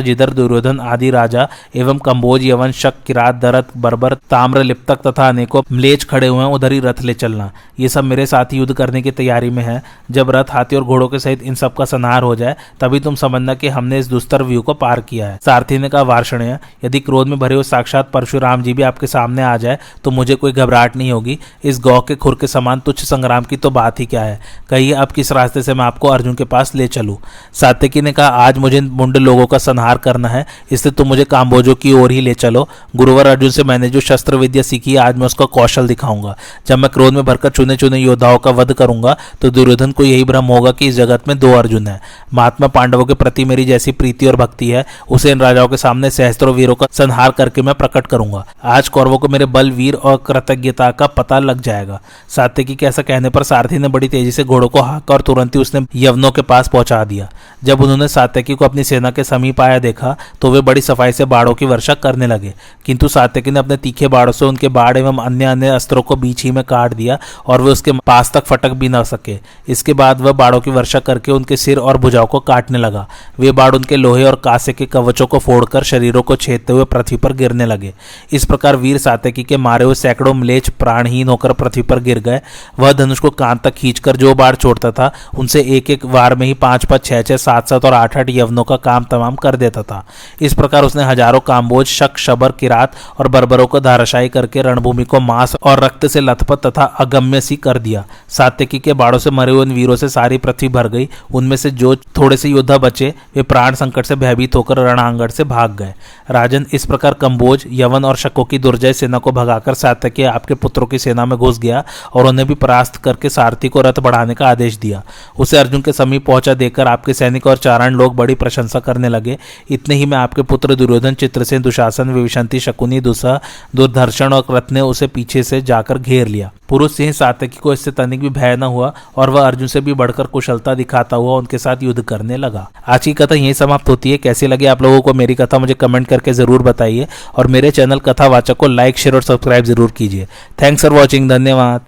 जिधर दुर्योधन, आदि राजा एवं कंबोज यवन, शक, किरात, दरत, बर्बर, ताम्र, लिप्तक तथा अनेकों म्लेच खड़े हुए हैं, उधर ही रथ ले चलना। ये सब मेरे साथ युद्ध करने की तैयारी में है। जब रथ हाथी और घोड़ों के सहित इन सब का संहार हो जाए, तभी तुम समझना कि हमने इस दुस्तर व्यू को पार किया है। सारथी ने कहा, वार्षणीय, यदि क्रोध में भरे हुए साक्षात परशुराम जी भी आपके सामने आ जाए तो मुझे कोई घबराहट नहीं होगी। इस गौ के खुर के समान तुच्छ संग्राम की तो बात ही क्या है? कहिए, अब किस रास्ते से मैं आपको अर्जुन के पास ले चलूँ? सात्यकी ने कहा, आज मुझे मुंड लोगों का संहार करना है इसलिए तुम मुझे काम्बोजों की ओर ही ले चलो। गुरुवर अर्जुन से मैंने जो शस्त्र विद्या सीखी आज मैं उसका कौशल दिखाऊँगा। जब मैं क्रोध में भरकर चुने चुने योद्धाओं का वध करूँगा तो दुर्योधन को यही भ्रम होगा कि इस जगत में दो अर्जुन है। महात्मा पांडवों के प्रति मेरी जैसी प्रीति और भक्ति है, उसे इन राजाओं के सामने सहस्त्रों वीरों का संहार करके मैं प्रकट करूँगा। आज कौरवों को मेरे बल, वीर और कृतज्ञता का पता लग जाएगा। सात्यकी के ऐसा कहने पर सारथी ने बड़ी तेज़ी से घोड़ों को हाका और तुरंत ही उसने यवनों के पास पहुँचा दिया। जब उन्होंने सात्यकी को अपनी सेना के समीप आया देखा तो वे बड़ी सफ़ाई से बाड़ों की वर्षा करने लगे। किंतु सात्यकी ने अपने तीखे बाड़ों से उनके बाढ़ एवं अन्य अन्य अस्त्रों को बीच ही में काट दिया और वे उसके पास तक फटक भी न सके। इसके बाद वह बाड़ों की वर्षा करके उनके सिर और भुजाओं को काटने लगा। वे बाढ़ उनके लोहे और कांसे के कवचों को फोड़कर शरीरों को छेदते हुए पृथ्वी पर गिरने लगे। इस प्रकार वीर सात्यकी के मारे हुए सैकड़ों मलेच प्राणहीन होकर पृथ्वी पर गिर गए। वह धनुष को कांत तक खींचकर जो बाढ़ छोड़ता था, उनसे एक एक वार में ही पाँच पाँच छह छह सात सात और आठ आठ यवनों का काम तमाम कर देता था। इस प्रकार उसने हज़ारों काम्बोज, शक, शबर, किरात और बर्बरों को धाराशाही करके रणभूमि को मांस और रक्त से लथपथ तथा अगम्य सी कर दिया। सात्यकी के बाड़ों से मरे हुए उन वीरों से सारी पृथ्वी भर गई। उनमें से जो थोड़े से योद्धा बचे, वे प्राण संकट से भयभीत होकर रणांगण से भाग गए। राजन इस प्रकार कंबोज यवन और शकों की दुर्जय सेना को भगाकर सात्यकी आपके पुत्रों की सेना में घुस गया और उन्हें भी परास्त करके सारथी को रथ बढ़ाने का आदेश दिया। उसे अर्जुन के समीप पहुँचा देकर आपके सैनिक और चारण लोग बड़ी प्रशंसा करने लगे। इतने ही में आपके पुत्र दुर्योधन चित्रसेन दुशासन विवशंति शकुनी दुस्सह दुर्धर्षण और कृत ने उसे पीछे से जाकर घेर लिया। पुरुष सिंह सातकी को इससे तनिक भी भय न हुआ और वह अर्जुन से भी बढ़कर कुशलता दिखाता हुआ उनके साथ युद्ध करने लगा। आज की कथा यही समाप्त होती है। कैसी लगी आप लोगों को मेरी कथा, मुझे कमेंट करके ज़रूर बताइए। और मेरे चैनल कथावाचक को लाइक, शेयर और सब्सक्राइब ज़रूर कीजिए। थैंक्स फॉर वॉचिंग, धन्यवाद।